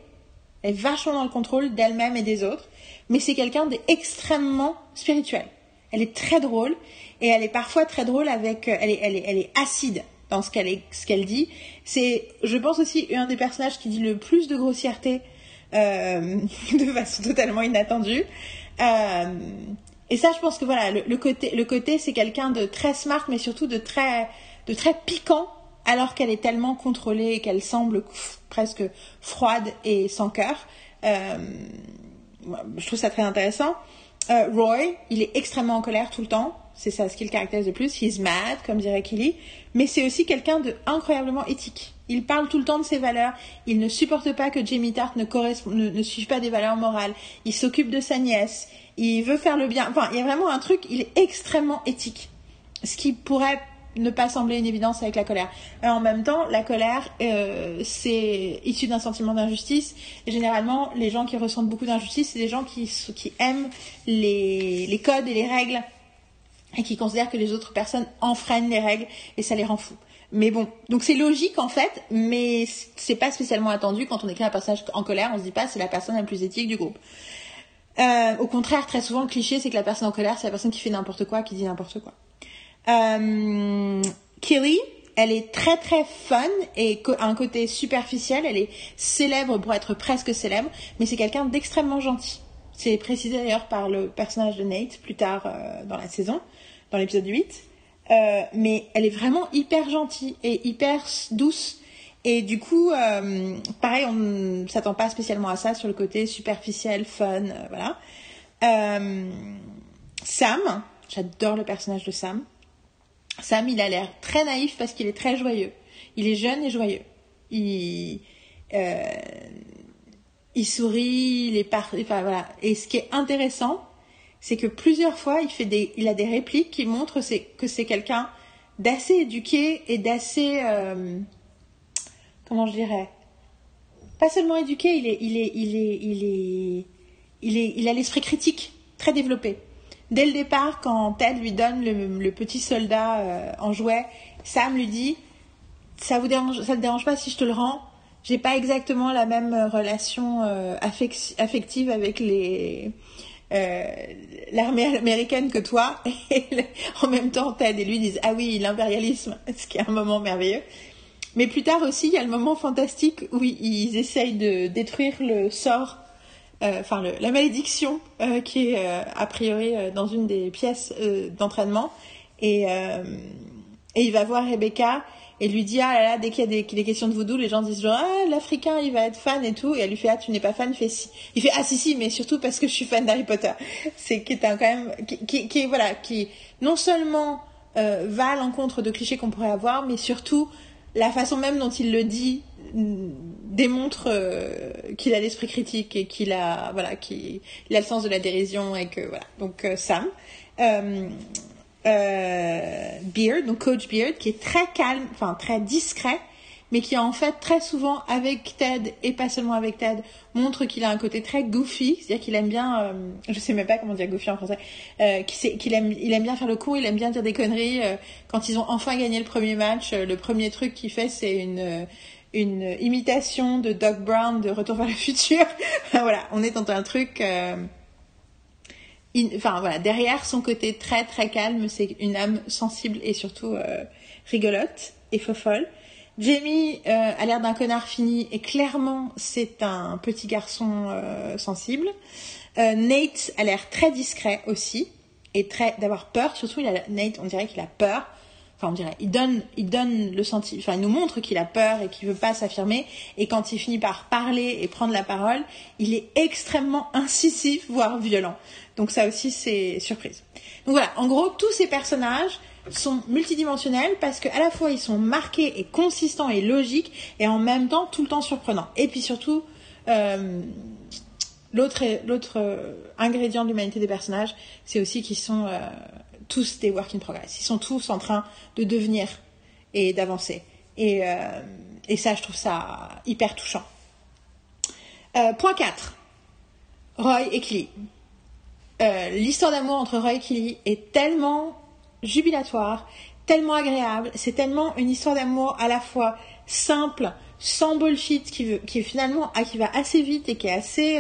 Elle est vachement dans le contrôle d'elle-même et des autres. Mais c'est quelqu'un d'extrêmement spirituel. Elle est très drôle. Et elle est parfois très drôle avec... Euh, elle est, elle est, elle est acide dans ce qu'elle ce qu'elle dit. C'est, je pense aussi, un des personnages qui dit le plus de grossièreté euh, de façon totalement inattendue. Euh, et ça, je pense que voilà, le, le côté, le côté, c'est quelqu'un de très smart, mais surtout de très de très piquant alors qu'elle est tellement contrôlée et qu'elle semble presque froide et sans cœur. Euh, je trouve ça très intéressant. Euh, Roy, il est extrêmement en colère tout le temps. C'est ça ce qui le caractérise le plus. He's mad, comme dirait Kelly. Mais c'est aussi quelqu'un de incroyablement éthique. Il parle tout le temps de ses valeurs. Il ne supporte pas que Jamie Tart ne, ne, ne suive pas des valeurs morales. Il s'occupe de sa nièce. Il veut faire le bien. Enfin, il y a vraiment un truc. Il est extrêmement éthique. Ce qui pourrait ne pas sembler une évidence avec la colère. Euh, en même temps, la colère, euh, c'est issu d'un sentiment d'injustice. Et généralement, les gens qui ressentent beaucoup d'injustice, c'est des gens qui, qui aiment les, les codes et les règles et qui considèrent que les autres personnes enfreignent les règles et ça les rend fous. Mais bon, donc c'est logique en fait, mais c'est pas spécialement attendu quand on écrit un personnage en colère, on se dit pas c'est la personne la plus éthique du groupe. Euh, au contraire, très souvent le cliché c'est que la personne en colère c'est la personne qui fait n'importe quoi, qui dit n'importe quoi. Euh, Kelly, elle est très très fun et un côté superficiel. Elle est célèbre pour être presque célèbre, mais c'est quelqu'un d'extrêmement gentil. C'est précisé d'ailleurs par le personnage de Nate plus tard euh, dans la saison, dans l'épisode 8. Euh, mais elle est vraiment hyper gentille et hyper douce. Et du coup, euh, pareil, on ne s'attend pas spécialement à ça sur le côté superficiel, fun, voilà. Sam, j'adore le personnage de Sam. Sam, il a l'air très naïf parce qu'il est très joyeux. Il est jeune et joyeux. Il, euh, il sourit, il est par... enfin, voilà. Et ce qui est intéressant, c'est que plusieurs fois, il, fait des, il a des répliques qui montrent que c'est quelqu'un d'assez éduqué et d'assez... Euh, comment je dirais Pas seulement éduqué, il est, il est, il est, il est, il est, il a l'esprit critique très développé. Dès le départ, quand Ted lui donne le, petit soldat euh, en jouet, Sam lui dit ça vous dérange, ça te dérange pas si je te le rends? J'ai pas exactement la même relation euh, affective avec euh, l'armée américaine que toi en même temps Ted et lui disent ah oui l'impérialisme ce qui est un moment merveilleux. Mais plus tard aussi il y a le moment fantastique où ils essayent de détruire le sort euh, enfin la malédiction euh, qui est a priori dans une des pièces d'entraînement. Et et il va voir Rebecca et lui dit ah là là dès qu'il y a des, des, questions de voodoo les gens disent genre ah l'africain il va être fan et tout et elle lui fait ah tu n'es pas fan il fait si il fait ah si si mais surtout parce que je suis fan d'Harry Potter c'est qui est un quand même qui, qui, voilà qui non seulement euh, va à l'encontre de clichés qu'on pourrait avoir mais surtout la façon même dont il le dit démontre euh, qu'il a l'esprit critique et qu'il a voilà qu'il a le sens de la dérision et que voilà donc euh, Sam euh, euh, Beard, donc Coach Beard, qui est très calme, enfin très discret, mais qui en fait très souvent avec Ted et pas seulement avec Ted montre qu'il a un côté très goofy, c'est-à-dire qu'il aime bien, je sais même pas comment dire goofy en français, qu'il aime, il aime bien faire le coup, il aime bien dire des conneries. Quand ils ont enfin gagné le premier match, le premier truc qu'il fait c'est une une imitation de Doc Brown de Retour vers le futur. voilà, on est dans un truc enfin voilà, derrière son côté très très calme, c'est une âme sensible et surtout euh, rigolote et fofolle. Jamie euh, a l'air d'un connard fini et clairement c'est un petit garçon euh, sensible. Nate a l'air très discret aussi et très d'avoir peur. Surtout, Nate, on dirait qu'il a peur enfin on dirait, il donne, il donne le sentiment, enfin il nous montre qu'il a peur et qu'il veut pas s'affirmer. Et quand il finit par parler et prendre la parole, il est extrêmement incisif, voire violent. Donc ça aussi c'est surprise. Donc voilà, en gros tous ces personnages sont multidimensionnels parce qu'à la fois ils sont marqués et consistants et logiques et en même temps tout le temps surprenants. Et puis surtout euh, l'autre l'autre euh, ingrédient de l'humanité des personnages, c'est aussi qu'ils sont euh, tous des work in progress. Ils sont tous en train de devenir et d'avancer. Et, euh, ça, je trouve ça hyper touchant. Euh, point 4. Roy et Killy. Euh, l'histoire d'amour entre Roy et Killy est tellement jubilatoire, tellement agréable. C'est tellement une histoire d'amour à la fois simple, sans bullshit, qui, qui finalement qui va assez vite et qui est assez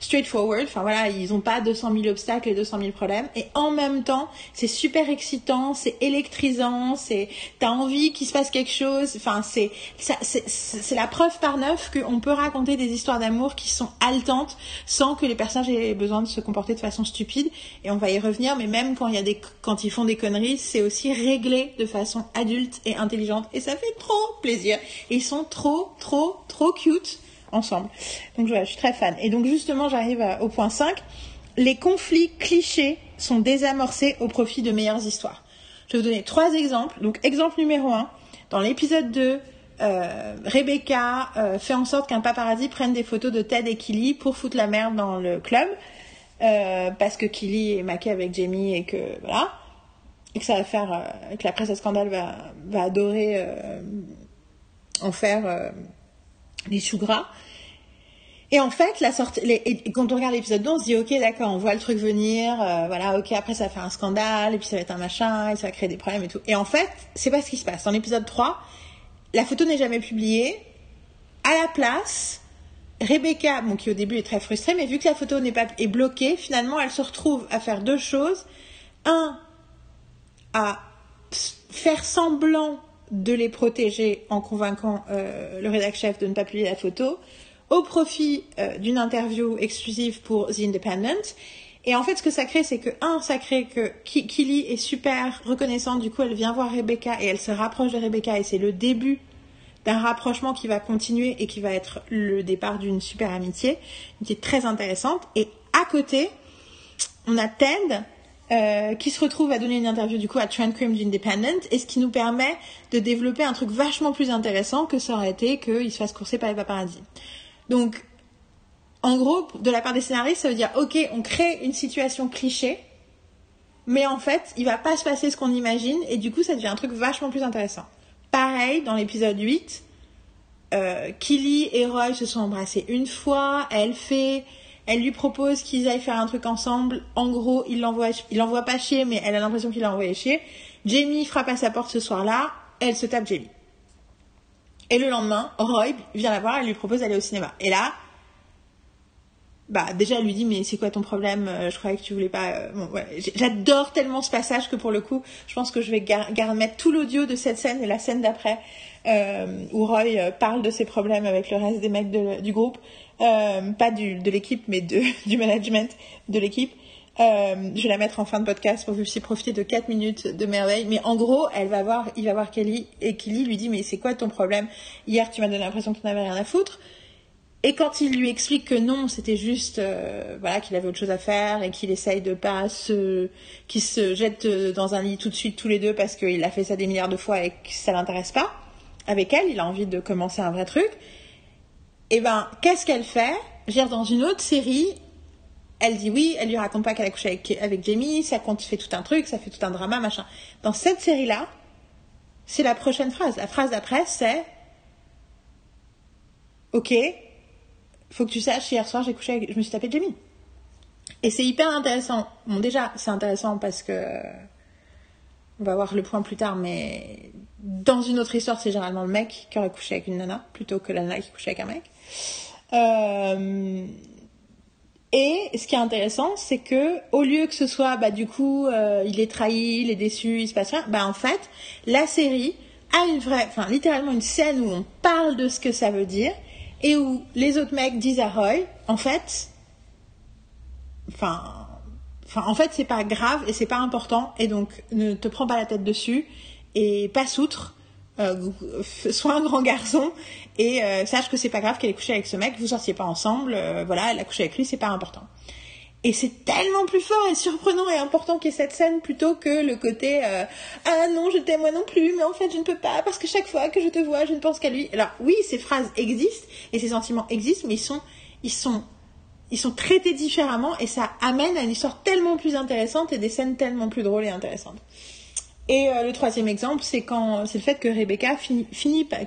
straightforward. Enfin voilà, ils n'ont pas 200 000 obstacles et 200 000 problèmes. Et en même temps, c'est super excitant, c'est électrisant, c'est t'as envie qu'il se passe quelque chose. Enfin c'est c'est la preuve par neuf qu'on peut raconter des histoires d'amour qui sont haletantes sans que les personnages aient besoin de se comporter de façon stupide. Et on va y revenir. Mais même quand il y a des quand ils font des conneries, c'est aussi réglé de façon adulte et intelligente. Et ça fait trop plaisir. Et ils sont trop trop trop cute ensemble. Donc voilà, je suis très fan. Et donc justement, j'arrive au point 5. Les conflits clichés sont désamorcés au profit de meilleures histoires. Je vais vous donner trois exemples. Donc exemple numéro 1, dans l'épisode 2, euh, Rebecca euh, fait en sorte qu'un paparazzi prenne des photos de Ted et Killy pour foutre la merde dans le club. Euh, parce que Killy est maquée avec Jamie et que voilà et que ça va faire que la presse à scandale va, adorer en faire les choux gras. Et en fait, la sortie, et quand on regarde l'épisode 2, on se dit, ok, d'accord, on voit le truc venir, euh, voilà, ok, après ça va faire un scandale, et puis ça va être un machin, et ça va créer des problèmes et tout. Et en fait, c'est pas ce qui se passe. Dans l'épisode 3, la photo n'est jamais publiée. À la place, Rebecca, bon, qui au début est très frustrée, mais vu que la photo n'est pas, est bloquée, finalement, elle se retrouve à faire deux choses. Un, à faire semblant de les protéger en convainquant euh, le rédacteur chef de ne pas publier la photo, au profit euh, d'une interview exclusive pour The Independent. Et en fait, ce que ça crée, c'est que, un, ça crée que Killy est super reconnaissante, du coup, elle vient voir Rebecca et elle se rapproche de Rebecca et c'est le début d'un rapprochement qui va continuer et qui va être le départ d'une super amitié, une amitié très intéressante. Et à côté, on a Ted, euh, qui se retrouve à donner une interview du coup à Trend Cream Independent et ce qui nous permet de développer un truc vachement plus intéressant que ça aurait été qu'il se fasse courser par les paparazzi. Donc, en gros, de la part des scénaristes, ça veut dire ok, on crée une situation cliché, mais en fait, il va pas se passer ce qu'on imagine et du coup, ça devient un truc vachement plus intéressant. Pareil, dans l'épisode 8, euh, Killy et Roy se sont embrassés une fois, elle fait elle lui propose qu'ils aillent faire un truc ensemble. En gros, il l'envoie, il l'envoie pas chier, mais elle a l'impression qu'il l'a envoyé chier. Jamie frappe à sa porte ce soir-là. Elle se tape Jamie. Et le lendemain, Roy vient la voir et lui propose d'aller au cinéma. Et là, bah déjà elle lui dit mais c'est quoi ton problème? Euh, je croyais que tu voulais pas euh, bon j'adore tellement ce passage que pour le coup je pense que je vais gar mettre tout l'audio de cette scène et la scène d'après euh, où Roy parle de ses problèmes avec le reste des mecs du groupe euh, pas du, de l'équipe mais de, du management de l'équipe je vais la mettre en fin de podcast pour aussi profiter de 4 minutes de merveille mais en gros elle va voir il va voir Kelly et Kelly lui dit mais c'est quoi ton problème? Hier tu m'as donné l'impression que tu n'avais rien à foutre et quand il lui explique que non, c'était juste, euh, voilà, qu'il avait autre chose à faire et qu'il essaye de pas se, qu'il se jette euh, dans un lit tout de suite tous les deux parce qu'il a fait ça des milliards de fois et que ça l'intéresse pas. Avec elle, il a envie de commencer un vrai truc. Et eh ben, qu'est-ce qu'elle fait? Dire, dans une autre série, elle dit oui, elle lui raconte pas qu'elle a couché avec, Jamie, ça compte, fait tout un truc, ça fait tout un drama, machin. Dans cette série-là, c'est la prochaine phrase. La phrase d'après, c'est Ok, faut que tu saches, hier soir, j'ai couché avec, je me suis tapé Jamie. Et c'est hyper intéressant. Bon, déjà, c'est intéressant parce que, on va voir le point plus tard, mais dans une autre histoire, c'est généralement le mec qui aurait couché avec une nana, plutôt que la nana qui couche avec un mec. Euh, et ce qui est intéressant, c'est que au lieu que ce soit, bah du coup, euh, il est trahi, il est déçu, il se passe rien, bah en fait, la série a une vraie, enfin littéralement une scène où on parle de ce que ça veut dire et où les autres mecs disent à Roy, en fait, enfin, enfin, en fait, c'est pas grave et c'est pas important, et donc ne te prends pas la tête dessus et pas outre. Euh, sois un grand garçon et euh, sache que c'est pas grave qu'elle ait couché avec ce mec, vous sortiez pas ensemble, euh, voilà, elle a couché avec lui, c'est pas important. Et c'est tellement plus fort et surprenant et important qu'est cette scène plutôt que le côté euh, ah non je t'aime moi non plus mais en fait je ne peux pas parce que chaque fois que je te vois je ne pense qu'à lui. Alors oui ces phrases existent et ces sentiments existent mais ils sont ils sont ils sont traités différemment et ça amène à une histoire tellement plus intéressante et des scènes tellement plus drôles et intéressantes. Et euh, le troisième exemple, c'est quand c'est le fait que Rebecca finit,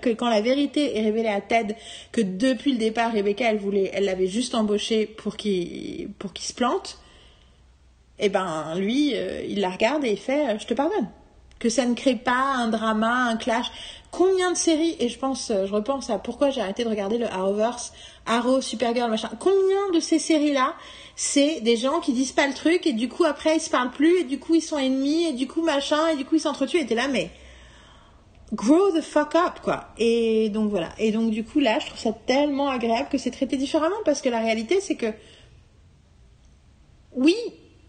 que quand la vérité est révélée à Ted que depuis le départ Rebecca elle voulait elle l'avait juste embauché pour qu'il pour qu'il se plante. Et eh ben lui euh, il la regarde et il fait euh, je te pardonne. Que ça ne crée pas un drama, un clash. Combien de séries et je pense je repense à pourquoi j'ai arrêté de regarder le Arrowverse, Arrow, Supergirl machin. Combien de ces séries là c'est des gens qui disent pas le truc et du coup après ils se parlent plus et du coup ils sont ennemis et du coup machin et du coup ils s'entretuent et t'es là mais grow the fuck up quoi. Et donc voilà. Et donc du coup là je trouve ça tellement agréable que c'est traité différemment parce que la réalité c'est que oui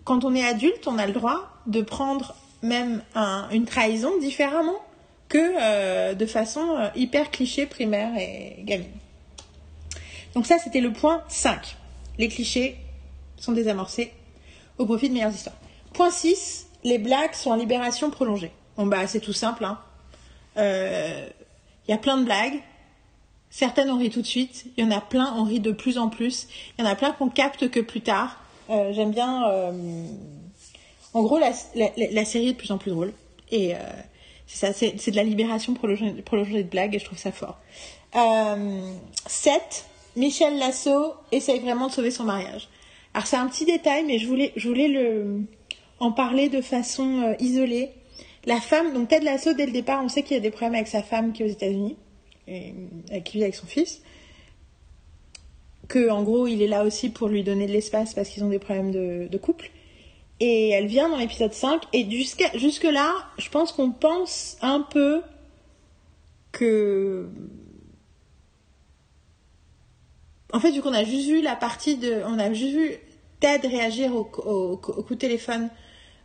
quand on est adulte on a le droit de prendre même une trahison différemment euh, de façon euh, hyper cliché primaire et gamine donc ça c'était le point 5 les clichés sont désamorcés au profit de meilleures histoires. Point 6, les blagues sont en libération prolongée. Bon bah c'est tout simple. Hein. Euh, il y a plein de blagues. Certaines on rit tout de suite. Il y en a plein on rit de plus en plus. Il y en a plein qu'on capte que plus tard. J'aime bien. En gros, la, série est de plus en plus drôle. Et c'est ça, c'est de la libération prolongée, prolongée, de blagues et je trouve ça fort. 7. Michel Lasso essaye vraiment de sauver son mariage. Alors c'est un petit détail, mais je voulais, je voulais le, en parler de façon euh, isolée. La femme, donc Ted Lasso, dès le départ, on sait qu'il y a des problèmes avec sa femme qui est aux États-Unis, et qui vit avec son fils. Que, en gros, il est là aussi pour lui donner de l'espace parce qu'ils ont des problèmes de, couple. Et elle vient dans l'épisode 5, et jusqu'à, jusque-là, je pense qu'on pense un peu que en fait, vu qu'on a juste vu la partie de. On a juste vu Ted réagir au, coup de téléphone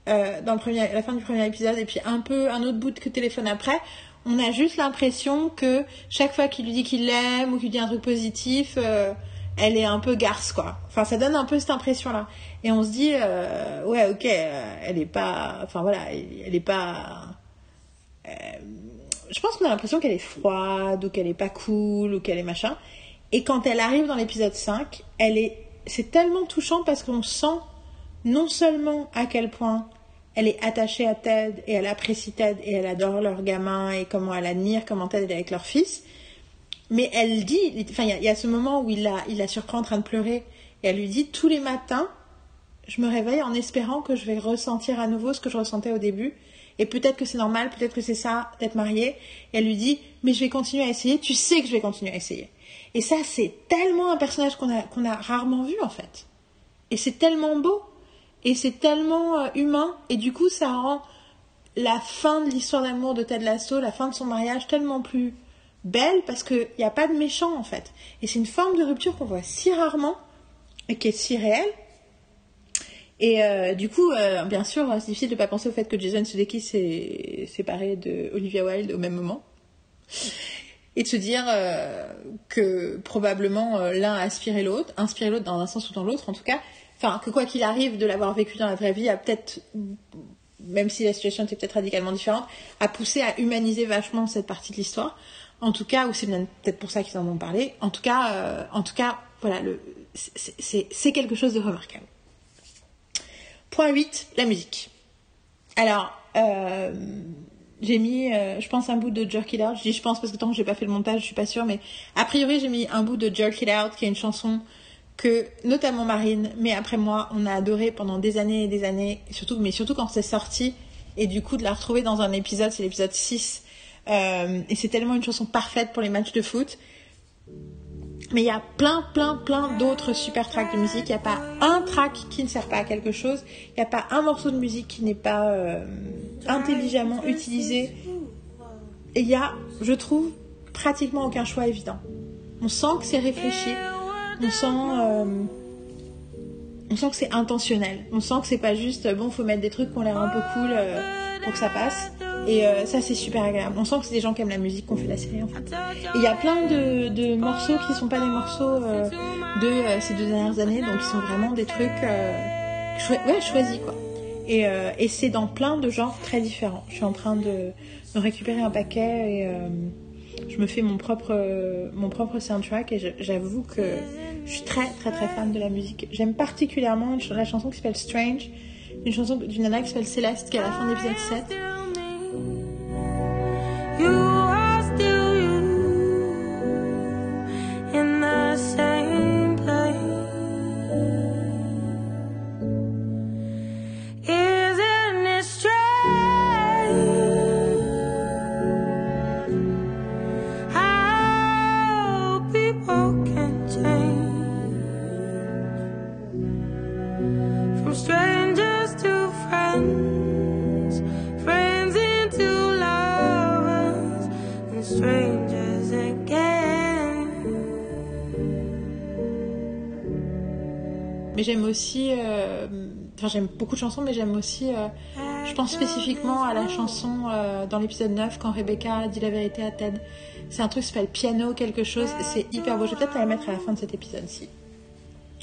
euh, dans le premier, la fin du premier épisode et puis un peu un autre bout de téléphone après, on a juste l'impression que chaque fois qu'il lui dit qu'il l'aime ou qu'il dit un truc positif, euh, elle est un peu garce quoi. Enfin, ça donne un peu cette impression-là. Et on se dit, euh, ouais, ok, elle est pas. Enfin voilà, elle est pas. je pense qu'on a l'impression qu'elle est froide ou qu'elle est pas cool ou qu'elle est machin. Et quand elle arrive dans l'épisode 5, elle est, c'est tellement touchant parce qu'on sent non seulement à quel point elle est attachée à Ted et elle apprécie Ted et elle adore leur gamin et comment elle admire comment Ted est avec leur fils. Mais elle dit, enfin, il y, a ce moment où il la, il la surprend en train de pleurer et elle lui dit tous les matins, je me réveille en espérant que je vais ressentir à nouveau ce que je ressentais au début et peut-être que c'est normal, peut-être que c'est ça d'être mariée. Et elle lui dit, mais je vais continuer à essayer, tu sais que je vais continuer à essayer. Et ça, c'est tellement un personnage qu'on a, qu'on a rarement vu en fait. Et c'est tellement beau, et c'est tellement euh, humain, et du coup, ça rend la fin de l'histoire d'amour de Ted Lasso, la fin de son mariage, tellement plus belle parce qu'il n'y a pas de méchant en fait. Et c'est une forme de rupture qu'on voit si rarement et qui est si réelle. Et euh, du coup, euh, bien sûr, c'est difficile de ne pas penser au fait que Jason Sudeikis s'est séparé de Olivia Wilde au même moment. Et de se dire euh, que probablement l'un a inspiré l'autre, inspiré l'autre dans un sens ou dans l'autre en tout cas. Enfin, que quoi qu'il arrive de l'avoir vécu dans la vraie vie a peut-être même si la situation était peut-être radicalement différente, a poussé à humaniser vachement cette partie de l'histoire. En tout cas, ou c'est peut-être pour ça qu'ils en ont parlé. En tout cas, euh, en tout cas, voilà, c'est quelque chose de remarquable. Point 8, la musique. Alors, euh, j'ai mis, euh, je pense, un bout de Jerk It Out. Je dis je pense parce que tant que j'ai pas fait le montage, je suis pas sûre, mais a priori, j'ai mis un bout de Jerk It Out, qui est une chanson que notamment Marine, mais après moi, on a adoré pendant des années et des années, surtout, mais surtout quand c'est sorti, et du coup de la retrouver dans un épisode, c'est l'épisode 6, euh, et c'est tellement une chanson parfaite pour les matchs de foot. Mais il y a plein, plein, plein d'autres super tracks de musique. Il n'y a pas un track qui ne sert pas à quelque chose. Il n'y a pas un morceau de musique qui n'est pas euh, intelligemment utilisé. Et il y a, je trouve, pratiquement aucun choix évident. On sent que c'est réfléchi on sent, euh, on sent que c'est intentionnel. On sent que c'est pas juste bon, faut mettre des trucs qui ont l'air un peu cool pour que ça passe. Et euh, ça, c'est super agréable. On sent que c'est des gens qui aiment la musique qu'on fait la série en fait. il y a plein de, morceaux qui sont pas des morceaux de ces deux dernières années, donc qui sont vraiment des trucs choisis quoi. Et, c'est dans plein de genres très différents. Je suis en train de, de récupérer un paquet et je me fais mon propre, mon propre soundtrack et j'avoue que je suis très très très fan de la musique. J'aime particulièrement la chanson qui s'appelle Strange, une chanson d'une nana qui s'appelle Céleste qui est à la fin de l'épisode 7. you. J'aime aussi. Euh, enfin, j'aime beaucoup de chansons, mais j'aime aussi. Euh, je pense spécifiquement à la chanson euh, dans l'épisode 9 quand Rebecca dit la vérité à Ted. C'est un truc qui s'appelle Piano quelque chose. C'est hyper beau. Je vais peut-être la mettre à la fin de cet épisode-ci.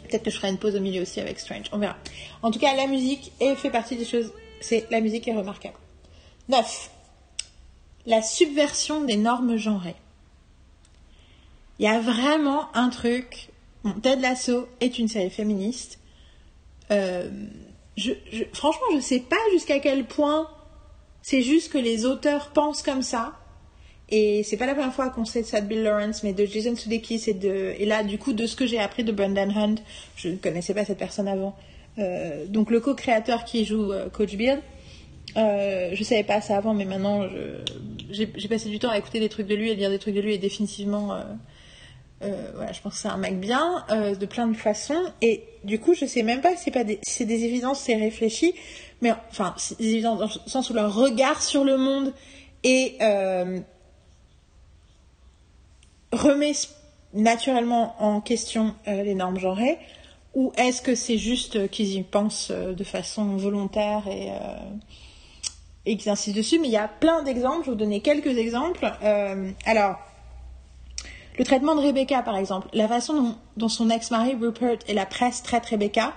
Peut-être que je ferai une pause au milieu aussi avec Strange. On verra. En tout cas, la musique fait partie des choses. C'est la musique est remarquable. 9. La subversion des normes genrées. Il y a vraiment un truc Ted Lasso est une série féministe. Euh, je, je, franchement, je sais pas jusqu'à quel point c'est juste que les auteurs pensent comme ça. Et c'est pas la première fois qu'on sait ça de Bill Lawrence, mais de Jason Sudeikis et de là du coup de ce que j'ai appris de Brendan Hunt, je ne connaissais pas cette personne avant. Euh, donc le co-créateur qui joue euh, Coach Bill, euh, je savais pas ça avant, mais maintenant j'ai passé du temps à écouter des trucs de lui et lire des trucs de lui et définitivement euh, je pense que c'est un mec bien, euh, de plein de façons. Et du coup, je sais même pas si c'est des, c'est des évidences, c'est réfléchi, mais enfin, c'est des évidences dans le sens où leur regard sur le monde euh, remet naturellement en question les normes genrées, ou est-ce que c'est juste qu'ils y pensent de façon volontaire et, et qu'ils insistent dessus Mais il y a plein d'exemples. Je vais vous donner quelques exemples. alors le traitement de Rebecca, par exemple, la façon dont, son ex-mari Rupert et la presse traitent Rebecca,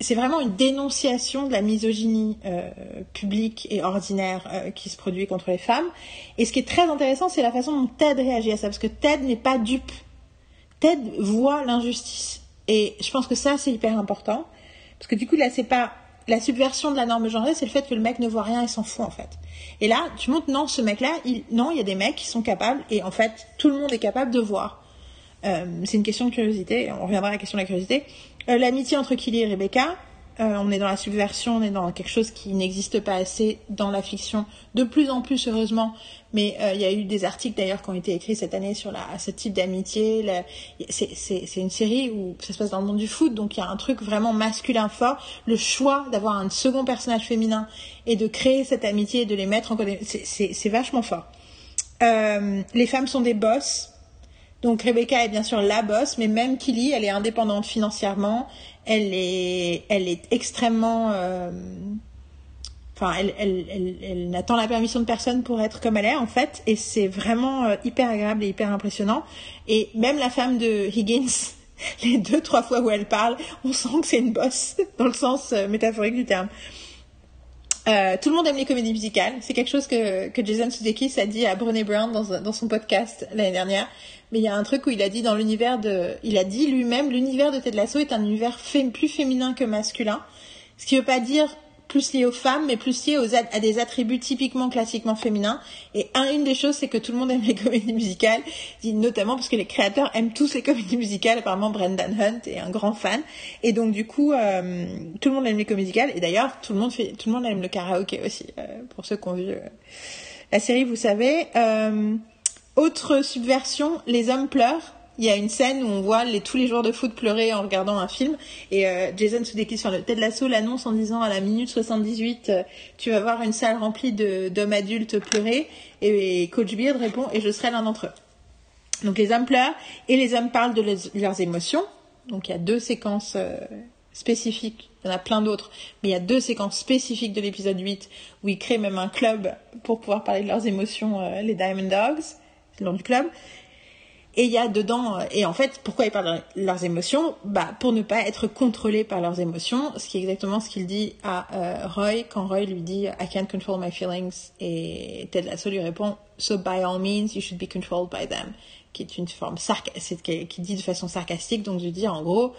c'est vraiment une dénonciation de la misogynie euh, publique et ordinaire euh, qui se produit contre les femmes. Et ce qui est très intéressant, c'est la façon dont Ted réagit à ça, parce que Ted n'est pas dupe. Ted voit l'injustice. Et je pense que ça, c'est hyper important. Parce que du coup, là, c'est pas la subversion de la norme genrée, c'est le fait que le mec ne voit rien et s'en fout en fait. Et là, tu montres non, ce mec-là, il... non, il y a des mecs qui sont capables et en fait, tout le monde est capable de voir. Euh, c'est une question de curiosité. On reviendra à la question de la curiosité. Euh, l'amitié entre Killy et Rebecca, Euh, on est dans la subversion, on est dans quelque chose qui n'existe pas assez dans la fiction, de plus en plus heureusement. Mais euh, il y a eu des articles d'ailleurs qui ont été écrits cette année sur la, ce type d'amitié. C'est une série où ça se passe dans le monde du foot, donc il y a un truc vraiment masculin fort. Le choix d'avoir un second personnage féminin et de créer cette amitié, de les mettre en c'est vachement fort. Euh, les femmes sont des boss. Donc Rebecca est bien sûr la boss, mais même Killy, elle est indépendante financièrement elle est, elle est extrêmement. Euh, enfin, elle, elle, elle, elle n'attend la permission de personne pour être comme elle est, en fait. Et c'est vraiment euh, hyper agréable et hyper impressionnant. Et même la femme de Higgins, les deux, trois fois où elle parle, on sent que c'est une bosse, dans le sens euh, métaphorique du terme. Euh, tout le monde aime les comédies musicales. C'est quelque chose que, que Jason Sudeikis a dit à Brené Brown dans, dans son podcast l'année dernière. Mais il y a un truc où il a dit dans l'univers de, il a dit lui-même, l'univers de Ted Lasso est un univers plus féminin que masculin. Ce qui veut pas dire plus lié aux femmes, mais plus lié aux, à des attributs typiquement classiquement féminins. Et un, une des choses, c'est que tout le monde aime les comédies musicales, notamment parce que les créateurs aiment tous les comédies musicales. Apparemment, Brendan Hunt est un grand fan. Et donc, du coup, euh, tout le monde aime les comédies musicales. Et d'ailleurs, tout le monde fait, tout le monde aime le karaoké aussi. Euh, pour ceux qui ont vu euh, la série, vous savez. autre subversion, les hommes pleurent il y a une scène où on voit les, tous les joueurs de foot pleurer en regardant un film et euh, Jason Sudeikis sur le Ted Lasso l'annonce en disant à la minute 78 euh, tu vas voir une salle remplie d'hommes adultes pleurer et, Coach Beard répond et je serai l'un d'entre eux. Donc les hommes pleurent et les hommes parlent de, leurs émotions. Donc il y a deux séquences euh, spécifiques, il y en a plein d'autres, mais il y a deux séquences spécifiques de l'épisode 8 où ils créent même un club pour pouvoir parler de leurs émotions, les Diamond Dogs, le nom du club. Et il y a dedans, euh, et en fait, pourquoi ils parlent de leurs émotions Bah, pour ne pas être contrôlés par leurs émotions, ce qui est exactement ce qu'il dit à euh, Roy quand Roy lui dit I can't control my feelings, et Ted Lasso lui répond So by all means, you should be controlled by them, qui est une forme sarcastique, qui dit de façon sarcastique, donc je dis en gros.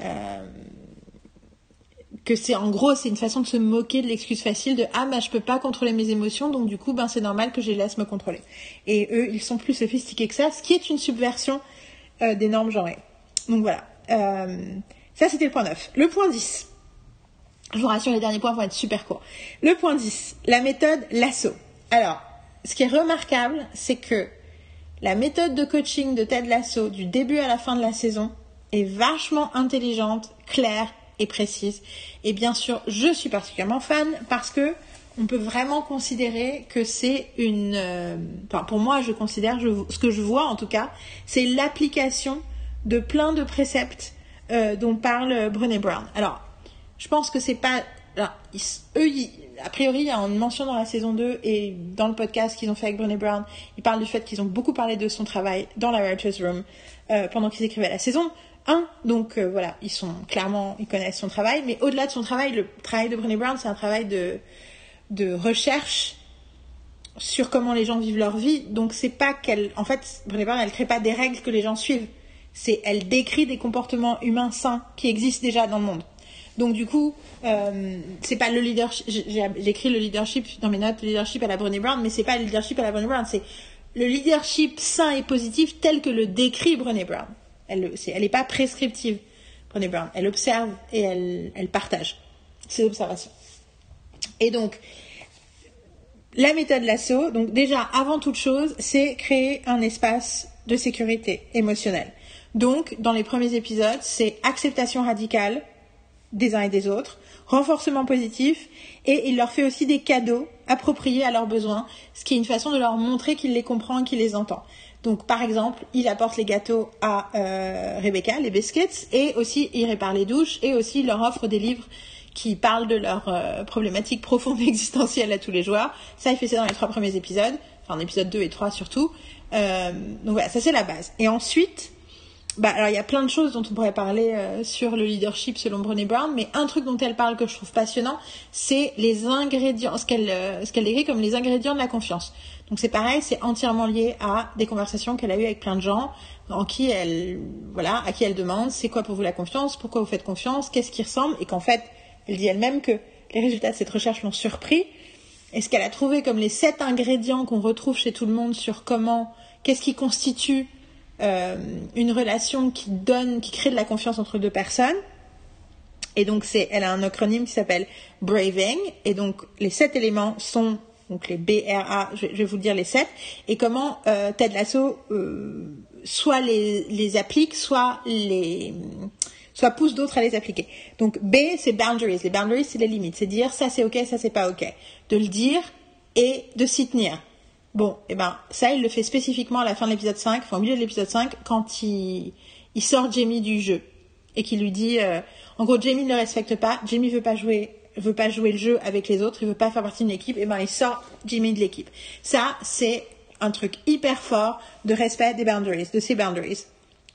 Euh, que c'est en gros c'est une façon de se moquer de l'excuse facile de ah bah je peux pas contrôler mes émotions donc du coup ben c'est normal que je les laisse me contrôler. Et eux ils sont plus sophistiqués que ça ce qui est une subversion euh, des normes genrées donc voilà. Euh, ça c'était le point 9 le point 10 je vous rassure les derniers points vont être super courts. Le point 10 la méthode lasso. Alors ce qui est remarquable c'est que la méthode de coaching de Ted Lasso du début à la fin de la saison est vachement intelligente, claire et précise. Et bien sûr, je suis particulièrement fan parce que on peut vraiment considérer que c'est une. Euh, enfin, pour moi, je considère, ce que je vois en tout cas, c'est l'application de plein de préceptes euh, dont parle Brené Brown. Alors, je pense que c'est pas. eux, a priori, il y a une mention dans la saison 2 et dans le podcast qu'ils ont fait avec Brené Brown, ils parlent du fait qu'ils ont beaucoup parlé de son travail dans la Writer's Room euh, pendant qu'ils écrivaient la saison. Donc euh, voilà, ils sont clairement, ils connaissent son travail, mais au-delà de son travail, le travail de Brené Brown, c'est un travail de, de recherche sur comment les gens vivent leur vie. Donc c'est pas qu'elle, en fait, Brené Brown, elle crée pas des règles que les gens suivent. C'est, elle décrit des comportements humains sains qui existent déjà dans le monde. Donc du coup, euh, c'est pas le leadership. J'ai écrit le leadership dans mes notes, le leadership à la Brené Brown, mais c'est pas le leadership à la Brené Brown, c'est le leadership sain et positif tel que le décrit Brené Brown. Elle n'est pas prescriptive, Brené Brown. Elle observe et elle, elle partage ses observations. Et donc, la méthode LASSO, donc déjà, avant toute chose, c'est créer un espace de sécurité émotionnelle. Donc, dans les premiers épisodes, c'est acceptation radicale des uns et des autres, renforcement positif, et il leur fait aussi des cadeaux appropriés à leurs besoins, ce qui est une façon de leur montrer qu'il les comprend et qu'il les entend. Donc, par exemple, il apporte les gâteaux à euh, Rebecca, les biscuits, et aussi il répare les douches, et aussi il leur offre des livres qui parlent de leurs euh, problématiques profondes et existentielles à tous les joueurs. Ça, il fait ça dans les trois premiers épisodes, enfin, épisode 2 et 3 surtout. Euh, donc voilà, ça c'est la base. Et ensuite, bah, alors il y a plein de choses dont on pourrait parler euh, sur le leadership selon Brené Brown, mais un truc dont elle parle que je trouve passionnant, c'est les ingrédients, ce qu'elle euh, ce qu'elle décrit comme les ingrédients de la confiance. Donc c'est pareil, c'est entièrement lié à des conversations qu'elle a eues avec plein de gens, en qui elle voilà, à qui elle demande c'est quoi pour vous la confiance, pourquoi vous faites confiance, qu'est-ce qui ressemble, et qu'en fait elle dit elle-même que les résultats de cette recherche l'ont surpris. Et ce qu'elle a trouvé comme les sept ingrédients qu'on retrouve chez tout le monde sur comment, qu'est-ce qui constitue euh, une relation qui donne, qui crée de la confiance entre deux personnes, Et donc, c'est, elle a un acronyme qui s'appelle Braving. Et donc, les sept éléments sont donc les BRA, je, vais vous dire les sept, et comment euh, Ted Lasso euh, soit les, les applique, soit les soit pousse d'autres à les appliquer. Donc B, c'est boundaries. Les boundaries, c'est les limites. C'est dire ça c'est ok, ça c'est pas ok. De le dire et de s'y tenir. Bon, eh ben ça, il le fait spécifiquement à la fin de l'épisode 5, enfin au milieu de l'épisode 5, quand il, il sort Jamie du jeu et qu'il lui dit, euh, en gros, Jamie ne le respecte pas, Jamie veut pas jouer veut pas jouer le jeu avec les autres, il veut pas faire partie d'une équipe, et ben il sort Jimmy de l'équipe. Ça, c'est un truc hyper fort de respect des boundaries, de ses boundaries,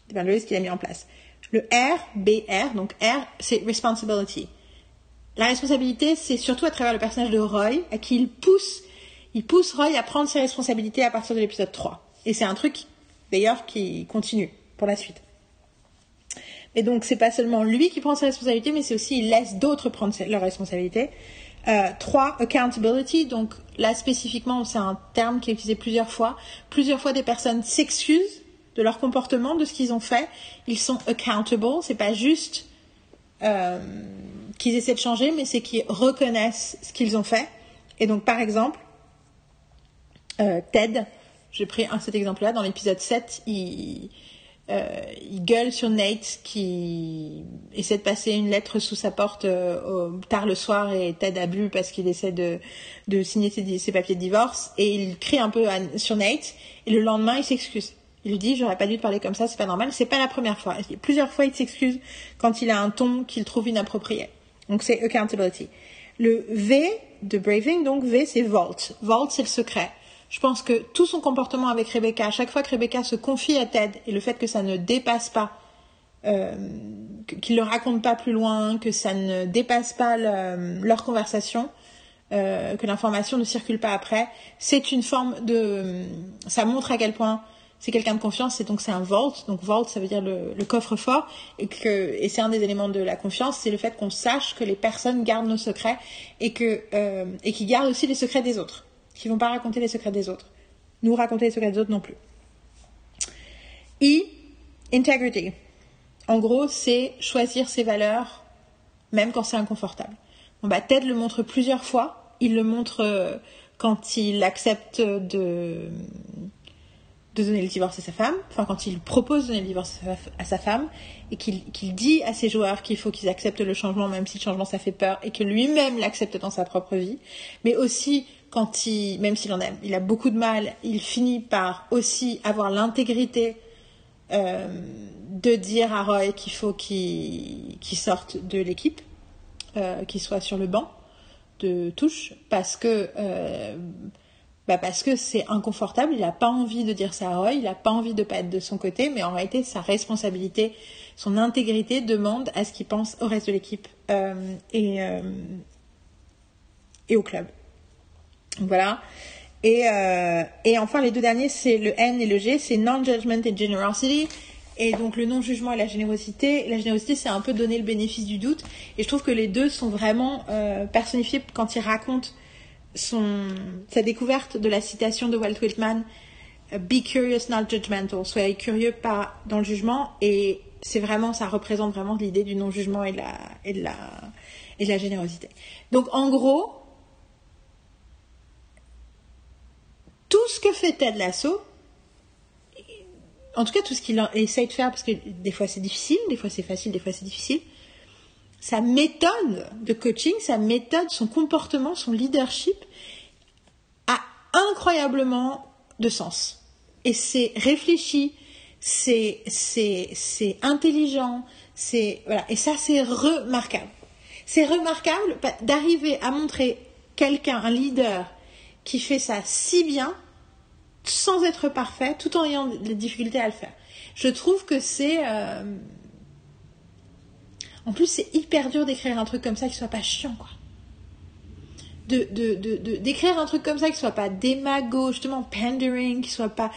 des boundaries qu'il a mis en place. Le R, BR, donc R, c'est responsibility. La responsabilité, c'est surtout à travers le personnage de Roy, à qui il pousse, il pousse Roy à prendre ses responsabilités à partir de l'épisode 3. Et c'est un truc, d'ailleurs, qui continue pour la suite. Et donc, c'est pas seulement lui qui prend ses responsabilités, mais c'est aussi il laisse d'autres prendre leurs responsabilités. Euh, trois, accountability. Donc là, spécifiquement, c'est un terme qui est utilisé plusieurs fois. Plusieurs fois, des personnes s'excusent de leur comportement, de ce qu'ils ont fait. Ils sont accountable. C'est pas juste euh, qu'ils essaient de changer, mais c'est qu'ils reconnaissent ce qu'ils ont fait. Et donc, par exemple, euh, Ted, j'ai pris un, cet exemple-là, dans l'épisode 7, il, euh, il gueule sur Nate qui essaie de passer une lettre sous sa porte euh, tard le soir et Ted a bu parce qu'il essaie de, de signer ses, papiers de divorce et il crie un peu sur Nate et le lendemain il s'excuse. Il lui dit j'aurais pas dû te parler comme ça, c'est pas normal. C'est pas la première fois. Plusieurs fois il s'excuse quand il a un ton qu'il trouve inapproprié. Donc c'est accountability. Le V de Braving, donc V c'est Vault. Vault c'est le secret. Je pense que tout son comportement avec Rebecca, à chaque fois que Rebecca se confie à Ted et le fait que ça ne dépasse pas, euh, qu'il ne le raconte pas plus loin, que ça ne dépasse pas leur conversation, euh, que l'information ne circule pas après, c'est une forme de, ça montre à quel point c'est quelqu'un de confiance et donc c'est un vault. Donc vault, ça veut dire le, coffre-fort et et c'est un des éléments de la confiance, c'est le fait qu'on sache que les personnes gardent nos secrets et que euh, et qu'ils gardent aussi les secrets des autres qui vont pas raconter les secrets des autres. Nous raconter les secrets des autres non plus. I, integrity. En gros, c'est choisir ses valeurs, même quand c'est inconfortable. Bon, bah, Ted le montre plusieurs fois. Il le montre euh, quand il accepte de, de donner le divorce à sa femme, enfin quand il propose de donner le divorce à sa femme, et qu'il dit à ses joueurs qu'il faut qu'ils acceptent le changement, même si le changement ça fait peur, et que lui-même l'accepte dans sa propre vie, mais aussi quand il, même s'il en a, il a beaucoup de mal, il finit par aussi avoir l'intégrité euh, de dire à Roy qu'il faut qu'il sorte de l'équipe, euh, qu'il soit sur le banc de touche, parce que euh, bah parce que c'est inconfortable, il n'a pas envie de dire ça à Roy, il n'a pas envie de pas être de son côté, mais en réalité sa responsabilité, son intégrité demande à ce qu'il pense au reste de l'équipe et, et au club. Voilà. Et, euh, et enfin, les deux derniers, c'est le N et le G, c'est non-judgment et generosity. Et donc le non-jugement et la générosité. La générosité, c'est un peu donner le bénéfice du doute. Et je trouve que les deux sont vraiment euh, personnifiés quand il raconte son, sa découverte de la citation de Walt Whitman Be curious, not judgmental. Soyez curieux, pas dans le jugement. Et c'est vraiment, ça représente vraiment l'idée du non-jugement et, la, et, de la, et de la générosité. Donc en gros, tout ce que fait Ted Lasso, en tout cas tout ce qu'il essaye de faire, parce que des fois c'est difficile, des fois c'est facile, des fois c'est difficile, sa méthode de coaching, sa méthode, son comportement, son leadership a incroyablement de sens. Et c'est réfléchi, c'est, intelligent, c'est, voilà. Et ça, c'est remarquable. C'est remarquable d'arriver à montrer quelqu'un, un leader, qui fait ça si bien sans être parfait, tout en ayant des difficultés à le faire. Je trouve que c'est... Euh, en plus, c'est hyper dur d'écrire un truc comme ça qui soit pas chiant, quoi. De, de, d'écrire un truc comme ça qui soit pas démago, justement pandering, qui soit pas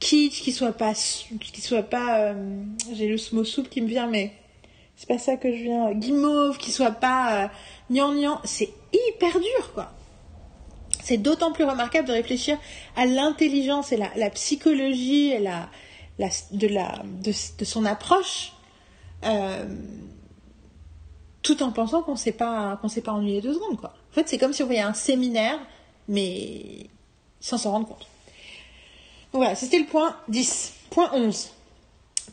kitsch, qui soit pas, qui soit pas, euh, j'ai le mot souple qui me vient, mais c'est pas ça que je viens, guimauve, qui soit pas euh, gnangnan, c'est hyper dur, quoi c'est d'autant plus remarquable de réfléchir à l'intelligence et la, psychologie et la, de, la, de, son approche. Euh, tout en pensant qu'on qu'on s'est pas ennuyé deux secondes quoi. En fait, c'est comme si on voyait un séminaire, mais sans s'en rendre compte. Voilà, c'était le point 10. Point 11.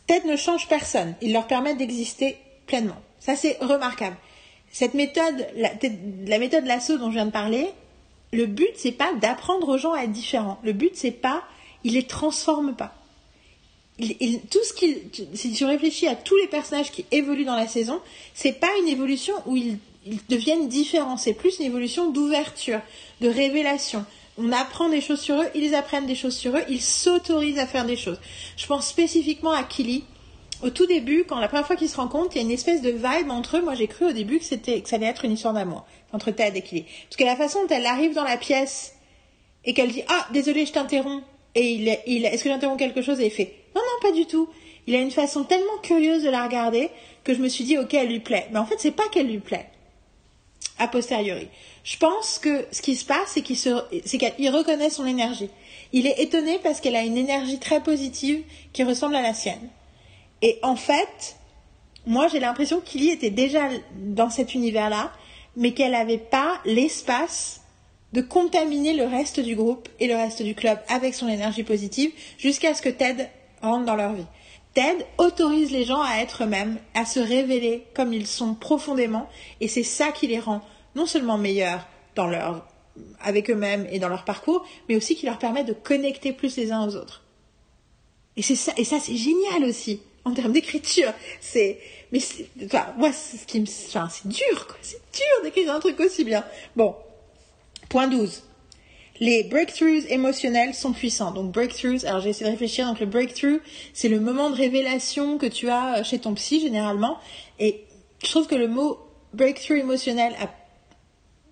Ted ne change personne. Il leur permet d'exister pleinement. Ça, c'est remarquable. Cette méthode, la, la méthode lasso dont je viens de parler, le but, c'est pas d'apprendre aux gens à être différents. Le but, c'est pas, il les transforme pas. Tout ce qu'il, si tu réfléchis à tous les personnages qui évoluent dans la saison, c'est pas une évolution où ils, ils deviennent différents. C'est plus une évolution d'ouverture, de révélation. On apprend des choses sur eux, ils apprennent des choses sur eux, ils s'autorisent à faire des choses. Je pense spécifiquement à Killy. Au tout début, quand la première fois qu'ils se rencontrent, il y a une espèce de vibe entre eux. Moi, j'ai cru au début que c'était que ça allait être une histoire d'amour entre Ted et Killy. Parce que la façon dont elle arrive dans la pièce et qu'elle dit ah désolé je t'interromps et il, il est-ce que j'interromps quelque chose? Et il fait non non pas du tout. Il a une façon tellement curieuse de la regarder que je me suis dit ok elle lui plaît. Mais en fait c'est pas qu'elle lui plaît a posteriori. Je pense que ce qui se passe, c'est qu'il qu'il reconnaît son énergie. Il est étonné parce qu'elle a une énergie très positive qui ressemble à la sienne. Et en fait, moi j'ai l'impression qu'il y était déjà dans cet univers-là, mais qu'elle n'avait pas l'espace de contaminer le reste du groupe et le reste du club avec son énergie positive jusqu'à ce que Ted rentre dans leur vie. Ted autorise les gens à être eux-mêmes, à se révéler comme ils sont profondément, et c'est ça qui les rend non seulement meilleurs dans leur, avec eux-mêmes et dans leur parcours, mais aussi qui leur permet de connecter plus les uns aux autres. Et c'est ça, et ça c'est génial aussi en termes d'écriture. C'est, mais enfin, moi, c'est ce qui me, enfin, c'est dur, quoi. Dur d'écrire un truc aussi bien. Bon. Point 12 les breakthroughs émotionnels sont puissants. Donc breakthroughs, alors j'ai essayé de réfléchir. Donc le breakthrough, c'est le moment de révélation que tu as euh, chez ton psy généralement. Et je trouve que le mot breakthrough émotionnel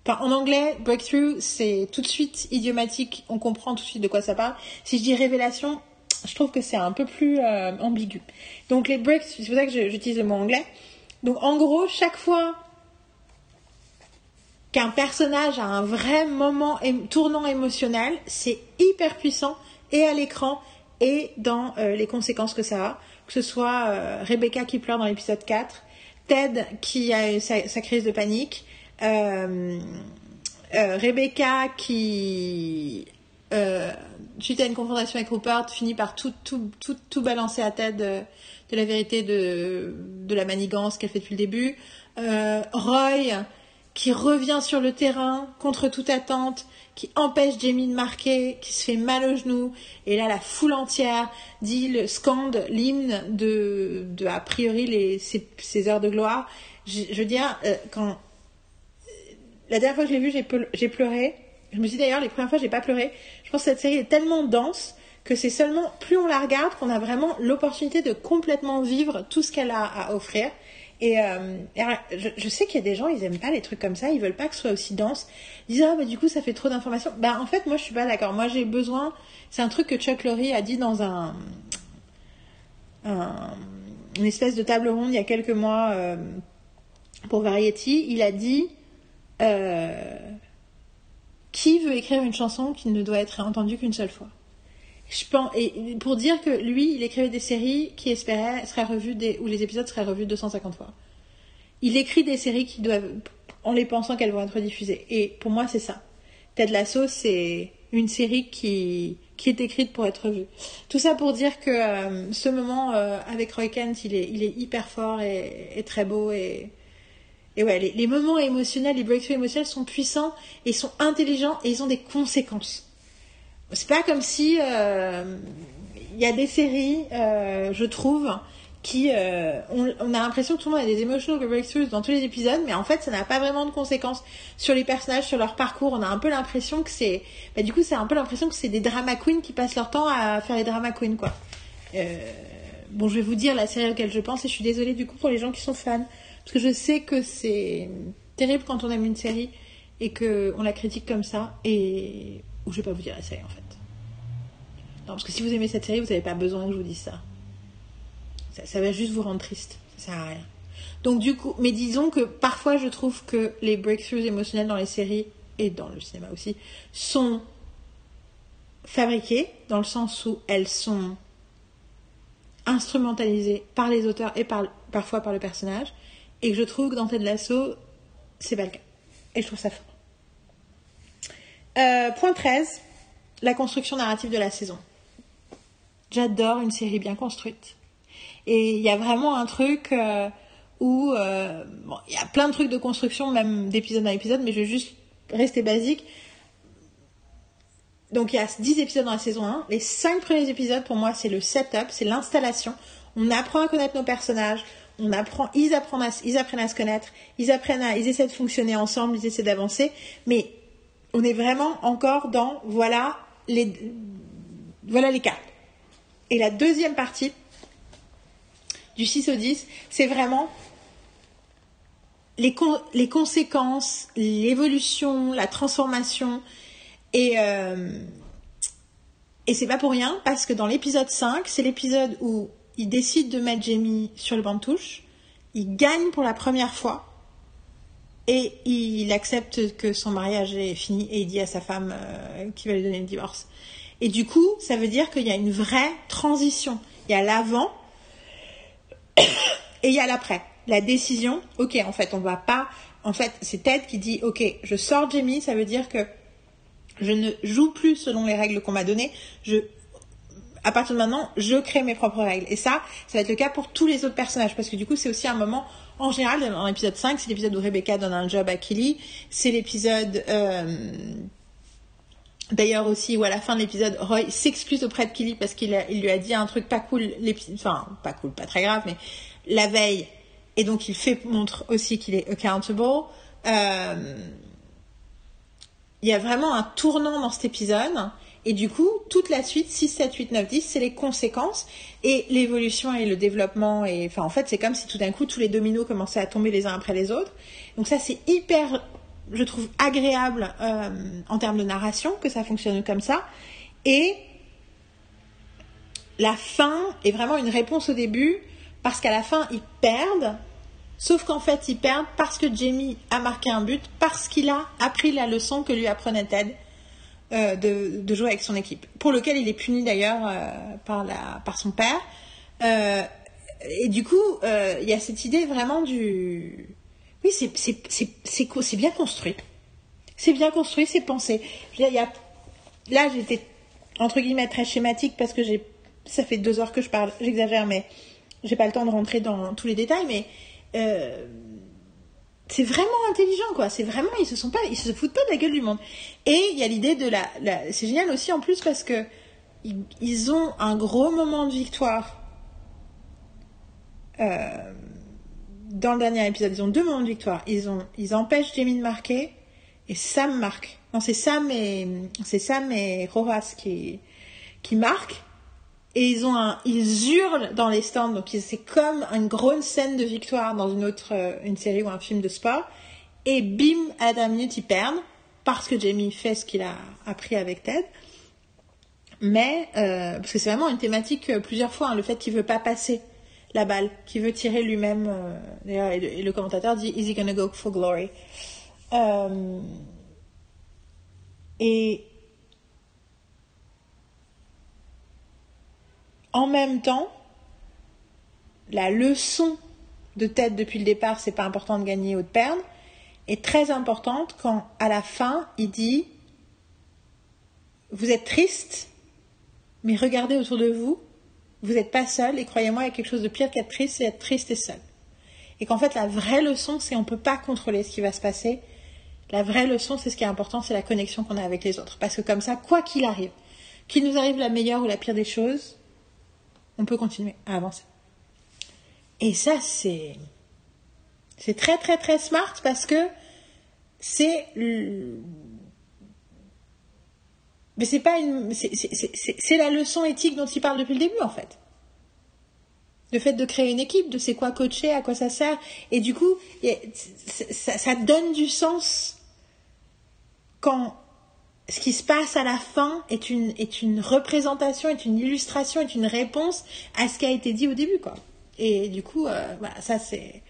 en anglais, breakthrough, c'est tout de suite idiomatique, on comprend tout de suite de quoi ça parle. Si je dis révélation, je trouve que c'est un peu plus euh, ambigu. Donc les breakthroughs, c'est pour ça que j'utilise le mot anglais. Donc en gros, chaque fois qu'un personnage a un vrai moment tournant émotionnel, c'est hyper puissant et à l'écran et dans euh, les conséquences que ça a. Que ce soit euh, Rebecca qui pleure dans l'épisode 4, Ted qui a sa, crise de panique, euh, Rebecca qui, suite à une confrontation avec Rupert, finit par tout, tout, tout, tout balancer à Ted de la vérité de, de la manigance qu'elle fait depuis le début. Roy qui revient sur le terrain contre toute attente, qui empêche Jamie de marquer, qui se fait mal au genou, et là la foule entière dit le scande l'hymne de, de a priori les, ces, heures de gloire. Je, veux dire, euh, quand la dernière fois que je l'ai vu, j'ai pleuré. Je me suis d'ailleurs, les premières fois, j'ai pas pleuré. Je pense que cette série est tellement dense que c'est seulement plus on la regarde qu'on a vraiment l'opportunité de complètement vivre tout ce qu'elle a à offrir. Et, euh, je, sais qu'il y a des gens, ils aiment pas les trucs comme ça, ils veulent pas que ce soit aussi dense. Ils disent ah bah du coup ça fait trop d'informations. Bah en fait moi je suis pas d'accord. Moi j'ai besoin. C'est un truc que Chuck Lorre a dit dans un, une espèce de table ronde il y a quelques mois euh, pour Variety. Il a dit euh, qui veut écrire une chanson qui ne doit être entendue qu'une seule fois? Je pense, et pour dire que lui, il écrivait des séries qui espérait seraient revues des, où les épisodes seraient revus 250 fois. Il écrit des séries qui doivent, en les pensant qu'elles vont être diffusées. Et pour moi, c'est ça. Ted Lasso, c'est une série qui, qui est écrite pour être vue. Tout ça pour dire que euh, ce moment euh, avec Roy Kent, il est, il est hyper fort et, très beau et, et ouais, les, les, moments émotionnels, les breakthroughs émotionnels sont puissants et sont intelligents et ils ont des conséquences. C'est pas comme si euh, il y a des séries, euh, je trouve, qui euh, on, a l'impression que tout le monde a des emotional breakthroughs dans tous les épisodes, mais en fait, ça n'a pas vraiment de conséquences sur les personnages, sur leur parcours. On a un peu l'impression que c'est, bah, du coup, c'est un peu l'impression que c'est des drama queens qui passent leur temps à faire les drama queens, quoi. bon, je vais vous dire la série laquelle je pense, et je suis désolée du coup pour les gens qui sont fans, parce que je sais que c'est terrible quand on aime une série et que on la critique comme ça, et ou je vais pas vous dire la série en fait. Non, parce que si vous aimez cette série, vous n'avez pas besoin que je vous dise ça. ça. va juste vous rendre triste. Ça sert à rien. Donc du coup, mais disons que parfois je trouve que les breakthroughs émotionnels dans les séries et dans le cinéma aussi sont fabriquées dans le sens où elles sont instrumentalisées par les auteurs et par, parfois par le personnage et que je trouve que dans Ted Lasso, c'est pas le cas. Et je trouve ça fort. Euh, point 13, la construction narrative de la saison. J'adore une série bien construite. Et il y a vraiment un truc euh, où euh, il y a plein de trucs de construction, même d'épisode en épisode, mais je vais juste rester basique. Donc il y a 10 épisodes dans la saison 1. Les 5 premiers épisodes, pour moi, c'est le setup, c'est l'installation. On apprend à connaître nos personnages, on apprend, ils apprennent à, ils apprennent à se connaître, ils apprennent à, ils essaient de fonctionner ensemble, ils essaient d'avancer, mais on est vraiment encore dans, voilà les, voilà les cartes. Et la deuxième partie, du 6 au 10, c'est vraiment les, conséquences, l'évolution, la transformation. Et, euh, et c'est pas pour rien, parce que dans l'épisode 5, c'est l'épisode où il décide de mettre Jamie sur le banc de touche. Il gagne pour la première fois. Et il accepte que son mariage est fini et il dit à sa femme euh, qu'il va lui donner le divorce. Et du coup, ça veut dire qu'il y a une vraie transition. Il y a l'avant et il y a l'après. La décision, ok, en fait, on va pas. En fait, c'est Ted qui dit, ok, je sors Jamie, ça veut dire que je ne joue plus selon les règles qu'on m'a données. Je, à partir de maintenant, je crée mes propres règles. Et ça, ça va être le cas pour tous les autres personnages, parce que du coup, c'est aussi un moment. En général, dans l'épisode 5, c'est l'épisode où Rebecca donne un job à Kelly. C'est l'épisode. Euh, D'ailleurs aussi où à la fin de l'épisode, Roy s'excuse auprès de Kelly parce qu'il il lui a dit un truc pas cool, enfin pas cool, pas très grave, mais la veille. Et donc il fait montre aussi qu'il est accountable. Euh, il y a vraiment un tournant dans cet épisode. Et du coup, toute la suite, 6, 7, 8, 9, 10, c'est les conséquences et l'évolution et le développement. Et enfin, en fait, c'est comme si tout d'un coup, tous les dominos commençaient à tomber les uns après les autres. Donc ça, c'est hyper je trouve agréable euh, en termes de narration que ça fonctionne comme ça. Et la fin est vraiment une réponse au début parce qu'à la fin ils perdent. Sauf qu'en fait ils perdent parce que Jamie a marqué un but, parce qu'il a appris la leçon que lui apprenait Ted euh, de, jouer avec son équipe, pour lequel il est puni d'ailleurs euh, par, par son père. et du coup, il y a cette idée vraiment du, oui, c'est bien construit. C'est bien construit, c'est pensé. Là, j'étais entre guillemets très schématique parce que j'ai, ça fait deux heures que je parle. J'exagère, mais j'ai pas le temps de rentrer dans tous les détails. Mais euh, c'est vraiment intelligent, quoi. C'est vraiment, ils se se foutent pas de la gueule du monde. Et il y a l'idée de la, la c'est génial aussi en plus parce que ils, ont un gros moment de victoire. Euh, dans le dernier épisode, ils ont deux moments de victoire. Ils, ont, ils empêchent Jamie de marquer et Sam marque. Non, c'est Sam et, c'est Sam et Rojas qui, qui marquent. Et ils ont ils hurlent dans les stands. Donc c'est comme une grosse scène de victoire dans une autre, euh, une série ou un film de sport. Et bim, à la minute, ils perdent parce que Jamie fait ce qu'il a appris avec Ted. Mais, euh, parce que c'est vraiment une thématique euh, plusieurs fois, hein, le fait qu'il veut pas passer la balle, qui veut tirer lui-même. Euh, et, le, commentateur dit Is he gonna go for glory? Euh, Et en même temps, la leçon de tête depuis le départ, c'est pas important de gagner ou de perdre, est très importante quand à la fin il dit Vous êtes triste, mais regardez autour de vous, vous n'êtes pas seul et croyez-moi, il y a quelque chose de pire qu'être triste, c'est être triste et seul. Et qu'en fait, la vraie leçon, c'est on ne peut pas contrôler ce qui va se passer. La vraie leçon, c'est ce qui est important, c'est la connexion qu'on a avec les autres. Parce que comme ça, quoi qu'il arrive, qu'il nous arrive la meilleure ou la pire des choses, on peut continuer à avancer. Et ça, c'est, c'est très très très smart parce que c'est mais c'est pas une, c'est la leçon éthique dont il parle depuis le début en fait. Le fait de créer une équipe, de c'est quoi coacher, à quoi ça sert, et du coup, ça, donne du sens quand ce qui se passe à la fin est une, est une représentation, est une illustration, est une réponse à ce qui a été dit au début, quoi. Et du coup, euh, bah, ça c'est,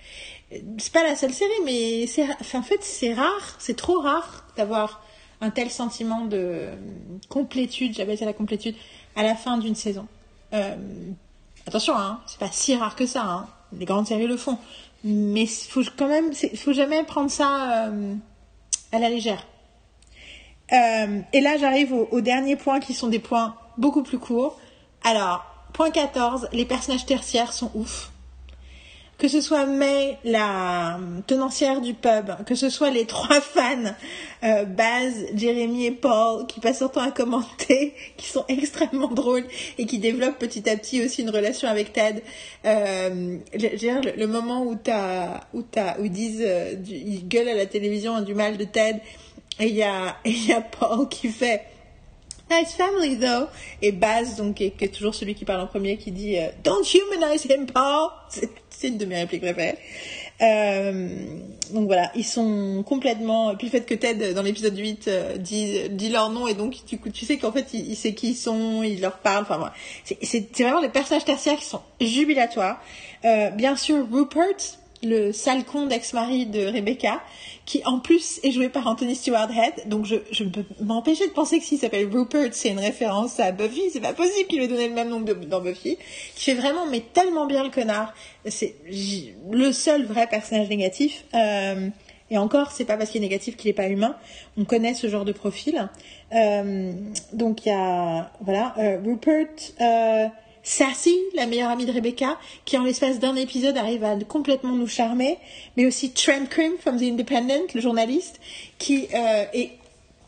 c'est pas la seule série, mais en fait, c'est rare, c'est trop rare d'avoir un tel sentiment de complétude, j'appelle ça la complétude, à la fin d'une saison. Euh, attention, hein, c'est pas si rare que ça, hein. les grandes séries le font. mais faut quand même, faut jamais prendre ça euh, à la légère. Euh, et là, j'arrive aux derniers points qui sont des points beaucoup plus courts. Alors, point 14, les personnages tertiaires sont ouf que ce soit May, la tenancière du pub, que ce soit les trois fans, euh, Baz, Jérémy et Paul, qui passent leur temps à commenter, qui sont extrêmement drôles et qui développent petit à petit aussi une relation avec Ted. Euh, le, le, moment où t'as, où t'as, où ils disent, euh, ils gueulent à la télévision du mal de Ted, et il y a, y a Paul qui fait, Nice family though. Et Baz, donc, qui est, toujours celui qui parle en premier, qui dit euh, Don't humanize him, Paul. C'est une de mes répliques préférées. Euh, donc voilà, ils sont complètement. Puis le fait que Ted, dans l'épisode 8, euh, dit, dit leur nom, et donc tu, tu sais qu'en fait, il, il, sait qui ils sont, il leur parle. Enfin. C'est vraiment les personnages tertiaires qui sont jubilatoires. Euh, bien sûr, Rupert, le sale con d'ex-mari de Rebecca, qui en plus est joué par Anthony Stewart Head. Donc je, je peux m'empêcher de penser que s'il s'appelle Rupert, c'est une référence à Buffy. C'est pas possible qu'il ait donné le même nom de, dans Buffy. Qui fait vraiment mais tellement bien le connard. C'est le seul vrai personnage négatif. Euh, et encore, c'est pas parce qu'il est négatif qu'il est pas humain. On connaît ce genre de profil. Euh, donc il y a voilà euh, Rupert. Sassy, la meilleure amie de Rebecca, qui en l'espace d'un épisode arrive à complètement nous charmer, mais aussi Trent Krim from The Independent, le journaliste, qui euh, est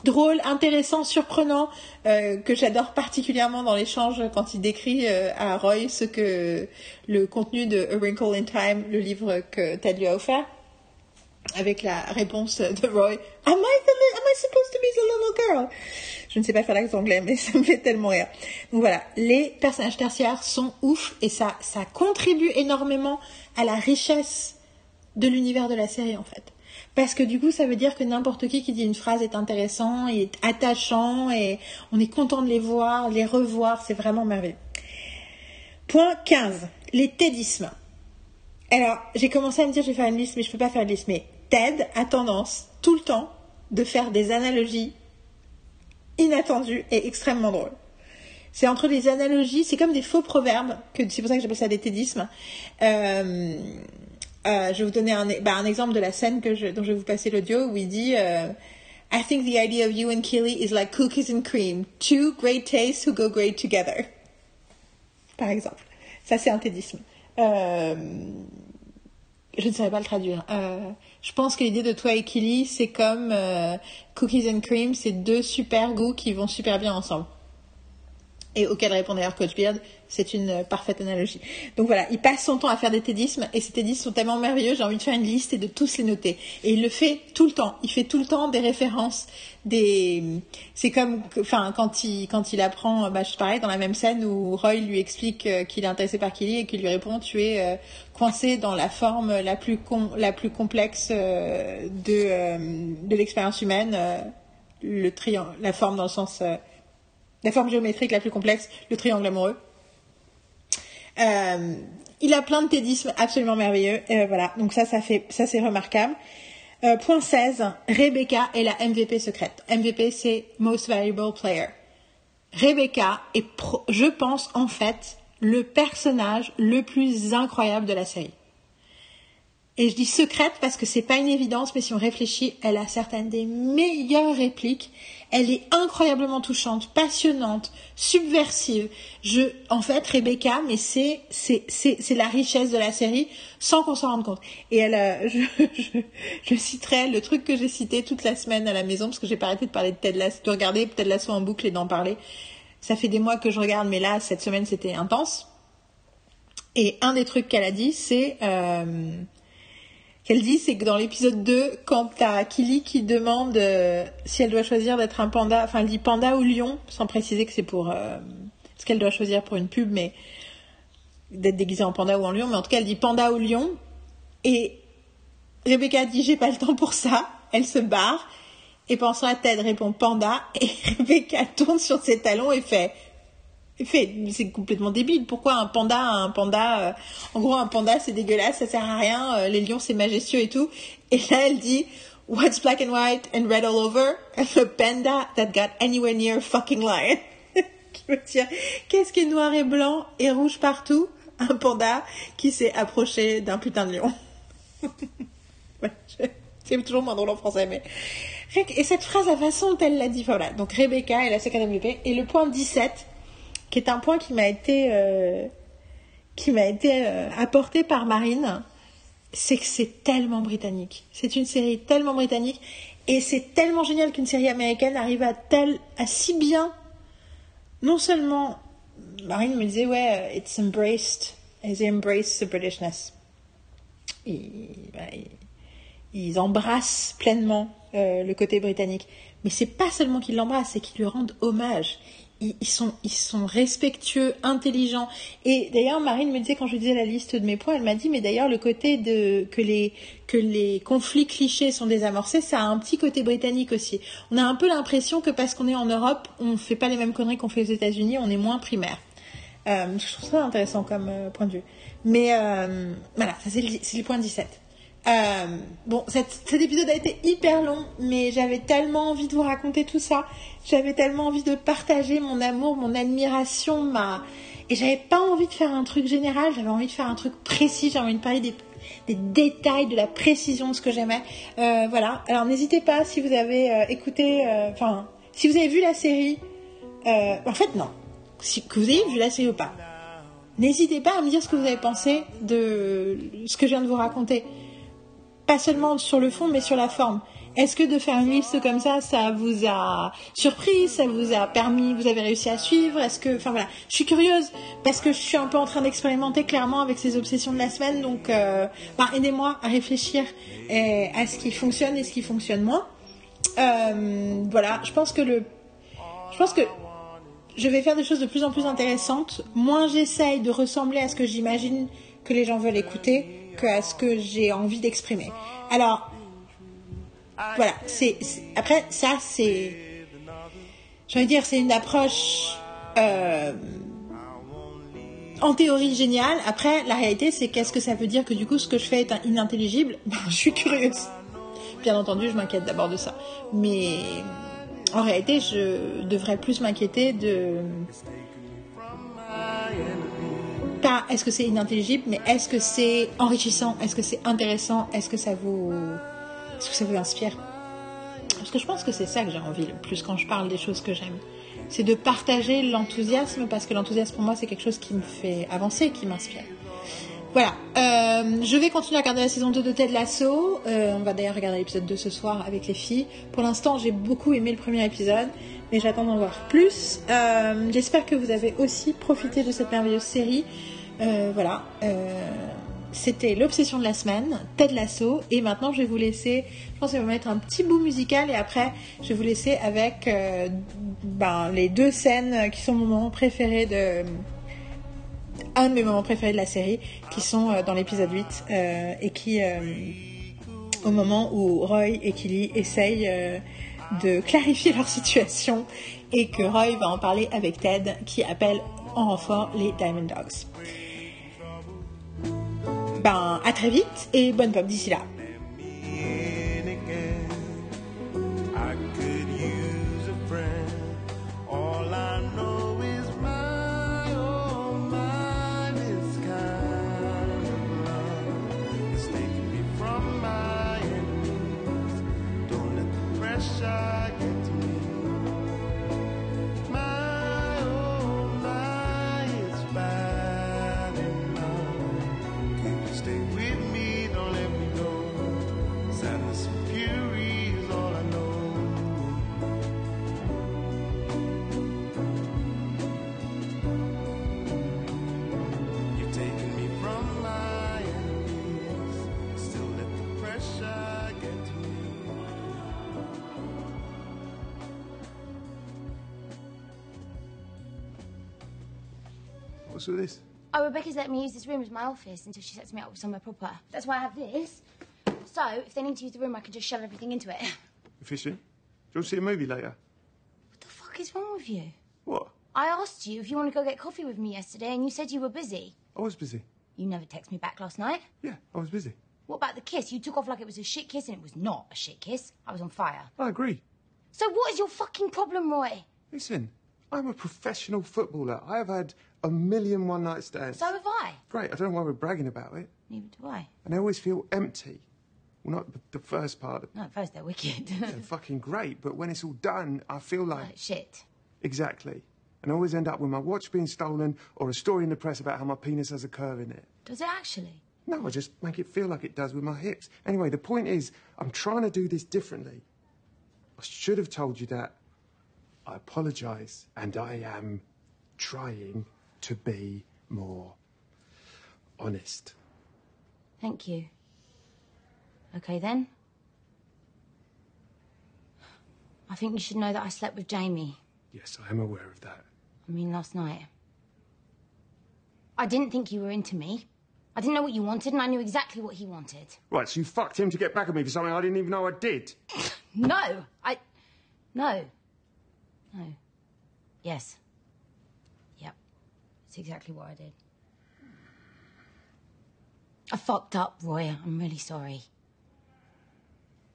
drôle, intéressant, surprenant, euh, que j'adore particulièrement dans l'échange quand il décrit euh, à Roy ce que le contenu de A Wrinkle in Time, le livre que Ted lui a offert avec la réponse de Roy Am I, am I supposed to be the little girl? Je ne sais pas faire l'accent anglais, mais ça me fait tellement rire. Donc voilà, les personnages tertiaires sont ouf et ça, ça contribue énormément à la richesse de l'univers de la série en fait. Parce que du coup, ça veut dire que n'importe qui qui dit une phrase est intéressant, est attachant et on est content de les voir, les revoir, c'est vraiment merveilleux. Point 15, les tédismes. Alors, j'ai commencé à me dire je vais faire une liste, mais je peux pas faire une liste. Mais Ted a tendance tout le temps de faire des analogies inattendues et extrêmement drôles. C'est entre des analogies, c'est comme des faux proverbes, que c'est pour ça que j'appelle ça des tédismes. Euh, euh, je vais vous donner un, bah, un, exemple de la scène que dont je vais vous passer l'audio où il dit euh, I think the idea of you and Keely is like cookies and cream, two great tastes who go great together. Par exemple. Ça, c'est un tédisme. Je ne saurais pas le traduire. Euh, je pense que l'idée de toi et Killy, c'est comme euh, cookies and cream, c'est deux super goûts qui vont super bien ensemble. Et auquel répond d'ailleurs Coach Beard, c'est une parfaite analogie. Donc voilà, il passe son temps à faire des tédismes et ces tédismes sont tellement merveilleux, j'ai envie de faire une liste et de tous les noter. Et il le fait tout le temps. Il fait tout le temps des références, des. C'est comme, enfin, quand il quand il apprend, bah, je pareil dans la même scène où Roy lui explique euh, qu'il est intéressé par Kelly et qu'il lui répond, tu es euh, coincé dans la forme la plus la plus complexe euh, de de l'expérience humaine, le la forme dans le sens la forme géométrique la plus complexe, le triangle amoureux. Euh, il a plein de tédismes absolument merveilleux. Euh, voilà, donc ça, ça fait, ça c'est remarquable. Euh, point 16, Rebecca est la MVP secrète. MVP, c'est Most Valuable Player. Rebecca est, je pense, en fait, le personnage le plus incroyable de la série. Et je dis secrète parce que c'est pas une évidence, mais si on réfléchit, elle a certaines des meilleures répliques. Elle est incroyablement touchante, passionnante, subversive. Je, en fait, Rebecca, mais c'est, c'est, c'est, c'est la richesse de la série sans qu'on s'en rende compte. Et elle, je, je, je, citerai le truc que j'ai cité toute la semaine à la maison parce que j'ai pas arrêté de parler de Ted Lasso, de regarder Ted Lasso en boucle et d'en parler. Ça fait des mois que je regarde, mais là, cette semaine, c'était intense. Et un des trucs qu'elle a dit, c'est, euh, qu'elle dit, c'est que dans l'épisode 2, quand t'as Kili qui demande euh, si elle doit choisir d'être un panda, enfin elle dit panda ou lion, sans préciser que c'est pour euh, ce qu'elle doit choisir pour une pub, mais d'être déguisée en panda ou en lion, mais en tout cas elle dit panda ou lion, et Rebecca dit j'ai pas le temps pour ça, elle se barre, et pensant à Ted répond panda, et Rebecca tourne sur ses talons et fait c'est complètement débile. Pourquoi un panda, un panda, euh, en gros un panda c'est dégueulasse, ça sert à rien, euh, les lions c'est majestueux et tout. Et là elle dit, what's black and white and red all over? A panda that got anywhere near fucking lion. qui veut dire, qu'est-ce qui est noir et blanc et rouge partout? Un panda qui s'est approché d'un putain de lion. C'est toujours moins drôle en français, mais. Et cette phrase, la façon dont elle l'a dit, voilà. Donc Rebecca, elle a sa KWP. Et le point 17, qui est un point qui m'a été, euh, euh, apporté par Marine, c'est que c'est tellement britannique. C'est une série tellement britannique. Et c'est tellement génial qu'une série américaine arrive à, tel, à si bien, non seulement, Marine me disait, ouais, euh, it's embraced, they embrace the Britishness. Ils, ils embrassent pleinement le côté britannique. Mais c'est pas seulement qu'ils l'embrassent, c'est qu'ils lui rendent hommage. Ils, sont, ils sont respectueux, intelligents. Et d'ailleurs, Marine me disait, quand je disais la liste de mes points, elle m'a dit, mais d'ailleurs, le côté de, que les, que les conflits clichés sont désamorcés, ça a un petit côté britannique aussi. On a un peu l'impression que parce qu'on est en Europe, on fait pas les mêmes conneries qu'on fait aux États-Unis, on est moins primaire. Euh, je trouve ça intéressant comme euh, point de vue. Mais euh, voilà, c'est le, le point 17. Euh, bon, cet épisode a été hyper long, mais j'avais tellement envie de vous raconter tout ça. J'avais tellement envie de partager mon amour, mon admiration, ma... Et j'avais pas envie de faire un truc général, j'avais envie de faire un truc précis, j'avais envie de parler des, détails, de la précision de ce que j'aimais. Euh, voilà, alors n'hésitez pas si vous avez euh, écouté, enfin, si vous avez vu la série, en fait non, si, que vous ayez vu la série ou pas, n'hésitez pas à me dire ce que vous avez pensé de ce que je viens de vous raconter. Pas seulement sur le fond, mais sur la forme. Est-ce que de faire une liste comme ça, ça vous a surpris, ça vous a permis, vous avez réussi à suivre? Est-ce que, voilà, je suis curieuse parce que je suis un peu en train d'expérimenter clairement avec ces obsessions de la semaine, donc euh, aidez-moi à réfléchir eh, à ce qui fonctionne et ce qui fonctionne moins. Euh, voilà, je pense que le, je pense que je vais faire des choses de plus en plus intéressantes. Moins j'essaye de ressembler à ce que j'imagine que les gens veulent écouter que à ce que j'ai envie d'exprimer. Alors, voilà. C'est après ça, c'est, je veux dire, c'est une approche euh, en théorie géniale. Après, la réalité, c'est qu'est-ce que ça veut dire que du coup, ce que je fais est inintelligible? Ben, Je suis curieuse. Bien entendu, je m'inquiète d'abord de ça. Mais en réalité, je devrais plus m'inquiéter de est-ce que c'est inintelligible, mais est-ce que c'est enrichissant, est-ce que c'est intéressant, est-ce que ça vous, est-ce que ça vous inspire? Parce que je pense que c'est ça que j'ai envie le plus quand je parle des choses que j'aime, c'est de partager l'enthousiasme parce que l'enthousiasme pour moi c'est quelque chose qui me fait avancer, qui m'inspire. Voilà, Euh, je vais continuer à regarder la saison 2 de Ted Lasso. Euh, on va d'ailleurs regarder l'épisode 2 ce soir avec les filles. Pour l'instant, j'ai beaucoup aimé le premier épisode, mais j'attends d'en voir plus. Euh, J'espère que vous avez aussi profité de cette merveilleuse série. Euh, voilà, Euh, c'était l'obsession de la semaine, Ted Lasso, et maintenant je vais vous laisser. Je pense que je vais mettre un petit bout musical et après je vais vous laisser avec euh, ben, les deux scènes qui sont mon moment préféré de un de mes moments préférés de la série, qui sont dans l'épisode 8, euh, et qui, au moment où Roy et Killy essayent de clarifier leur situation, et que Roy va en parler avec Ted, qui appelle en renfort les Diamond Dogs. Ben, à très vite, et bonne pop d'ici là. With this? Oh, Rebecca's let me use this room as my office until she sets me up with somewhere proper. That's why I have this. So, if they need to use the room, I can just shove everything into it. Efficient. Do you want to see a movie later? What the fuck is wrong with you? What? I asked you if you want to go get coffee with me yesterday, and you said you were busy. I was busy. You never texted me back last night. Yeah, I was busy. What about the kiss? You took off like it was a shit kiss, and it was not a shit kiss. I was on fire. I agree. So, what is your fucking problem, Roy? Listen, I'm a professional footballer. I have had a million one night stands. So have I. Great, I don't know why we're bragging about it. Neither do I. And I always feel empty. Well, not the, the first part. No, at first they're wicked. They're fucking great, but when it's all done, I feel like. Like shit. Exactly. And I always end up with my watch being stolen or a story in the press about how my penis has a curve in it. Does it actually? No, I just make it feel like it does with my hips. Anyway, the point is, I'm trying to do this differently. I should have told you that. I apologise, and I am trying to be more honest. Thank you. Okay then. I think you should know that I slept with Jamie. Yes, I am aware of that. I mean, last night. I didn't think you were into me. I didn't know what you wanted, and I knew exactly what he wanted. Right, so you fucked him to get back at me for something I didn't even know I did. No, I. No. No. Yes. Yep. That's exactly what I did. I fucked up, Roy. I'm really sorry.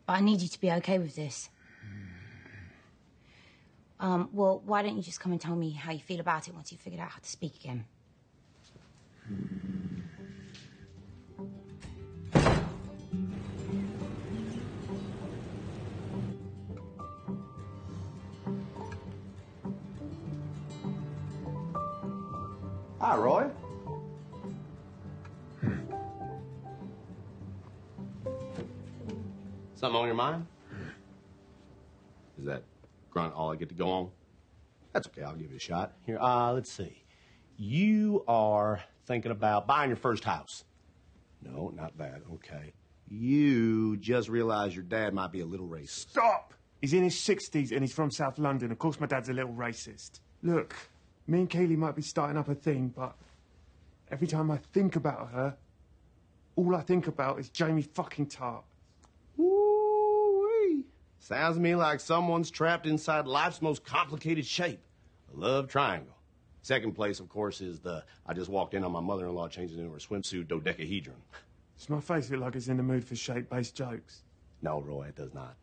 But I need you to be okay with this. Um, well, why don't you just come and tell me how you feel about it once you've figured out how to speak again? Hi, Roy. Something on your mind? Is that grunt all I get to go on? That's okay, I'll give it a shot. Here, uh, let's see. You are thinking about buying your first house. No, not that. Okay. You just realized your dad might be a little racist. Stop! He's in his 60s and he's from South London. Of course, my dad's a little racist. Look, me and Kaylee might be starting up a thing, but every time I think about her, all I think about is Jamie fucking Tart. Ooh-wee. Sounds to me like someone's trapped inside life's most complicated shape a love triangle. Second place, of course, is the I just walked in on my mother in law changing into her swimsuit dodecahedron. Does my face look like it's in the mood for shape based jokes? No, Roy, it does not.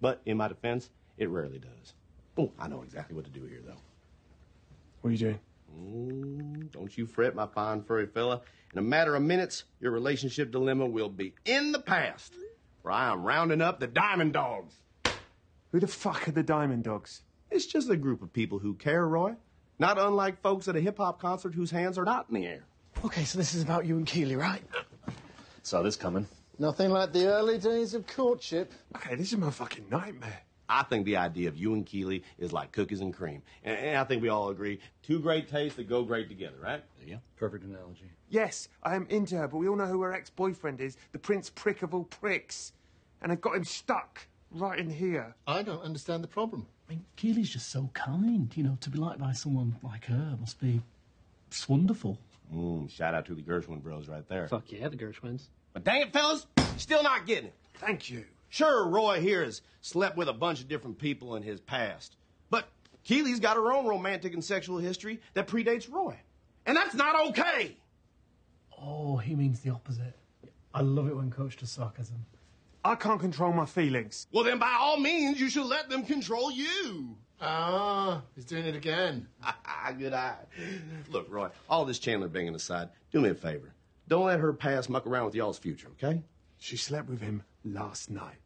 But in my defense, it rarely does. Oh, I know exactly what to do here, though. What are you doing? Mm, don't you fret, my fine furry fella. In a matter of minutes, your relationship dilemma will be in the past. For I am rounding up the Diamond Dogs. Who the fuck are the Diamond Dogs? It's just a group of people who care, Roy. Not unlike folks at a hip hop concert whose hands are not in the air. Okay, so this is about you and Keeley, right? Saw this coming. Nothing like the early days of courtship. Okay, this is my fucking nightmare. I think the idea of you and Keeley is like cookies and cream. And, and I think we all agree two great tastes that go great together, right? Yeah. Perfect analogy. Yes, I am into her, but we all know who her ex boyfriend is the Prince Prick of all pricks. And I've got him stuck right in here. I don't understand the problem. I mean, Keely's just so kind. You know, to be liked by someone like her must be. It's wonderful. Mm, shout out to the Gershwin bros right there. Fuck yeah, the Gershwins. But dang it, fellas, still not getting it. Thank you. Sure, Roy here has slept with a bunch of different people in his past. But Keely's got her own romantic and sexual history that predates Roy. And that's not okay. Oh, he means the opposite. I love it when Coach does sarcasm. I can't control my feelings. Well, then by all means, you should let them control you. Ah, he's doing it again. Good eye. Look, Roy, all this Chandler banging aside, do me a favor. Don't let her past muck around with y'all's future, okay? She slept with him last night.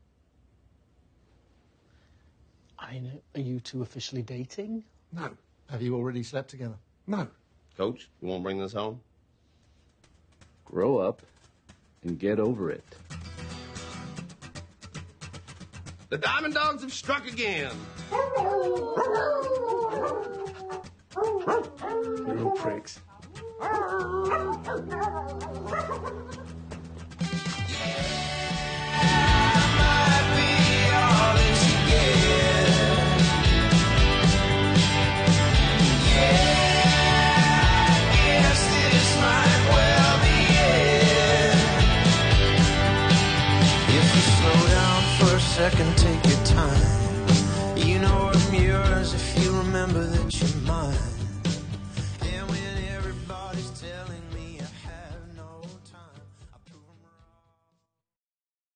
I know. Are you two officially dating? No, Have you already slept together? no. Coach, you won't bring this home? Grow up and get over it. The Diamond Dogs have struck again. You're all pricks.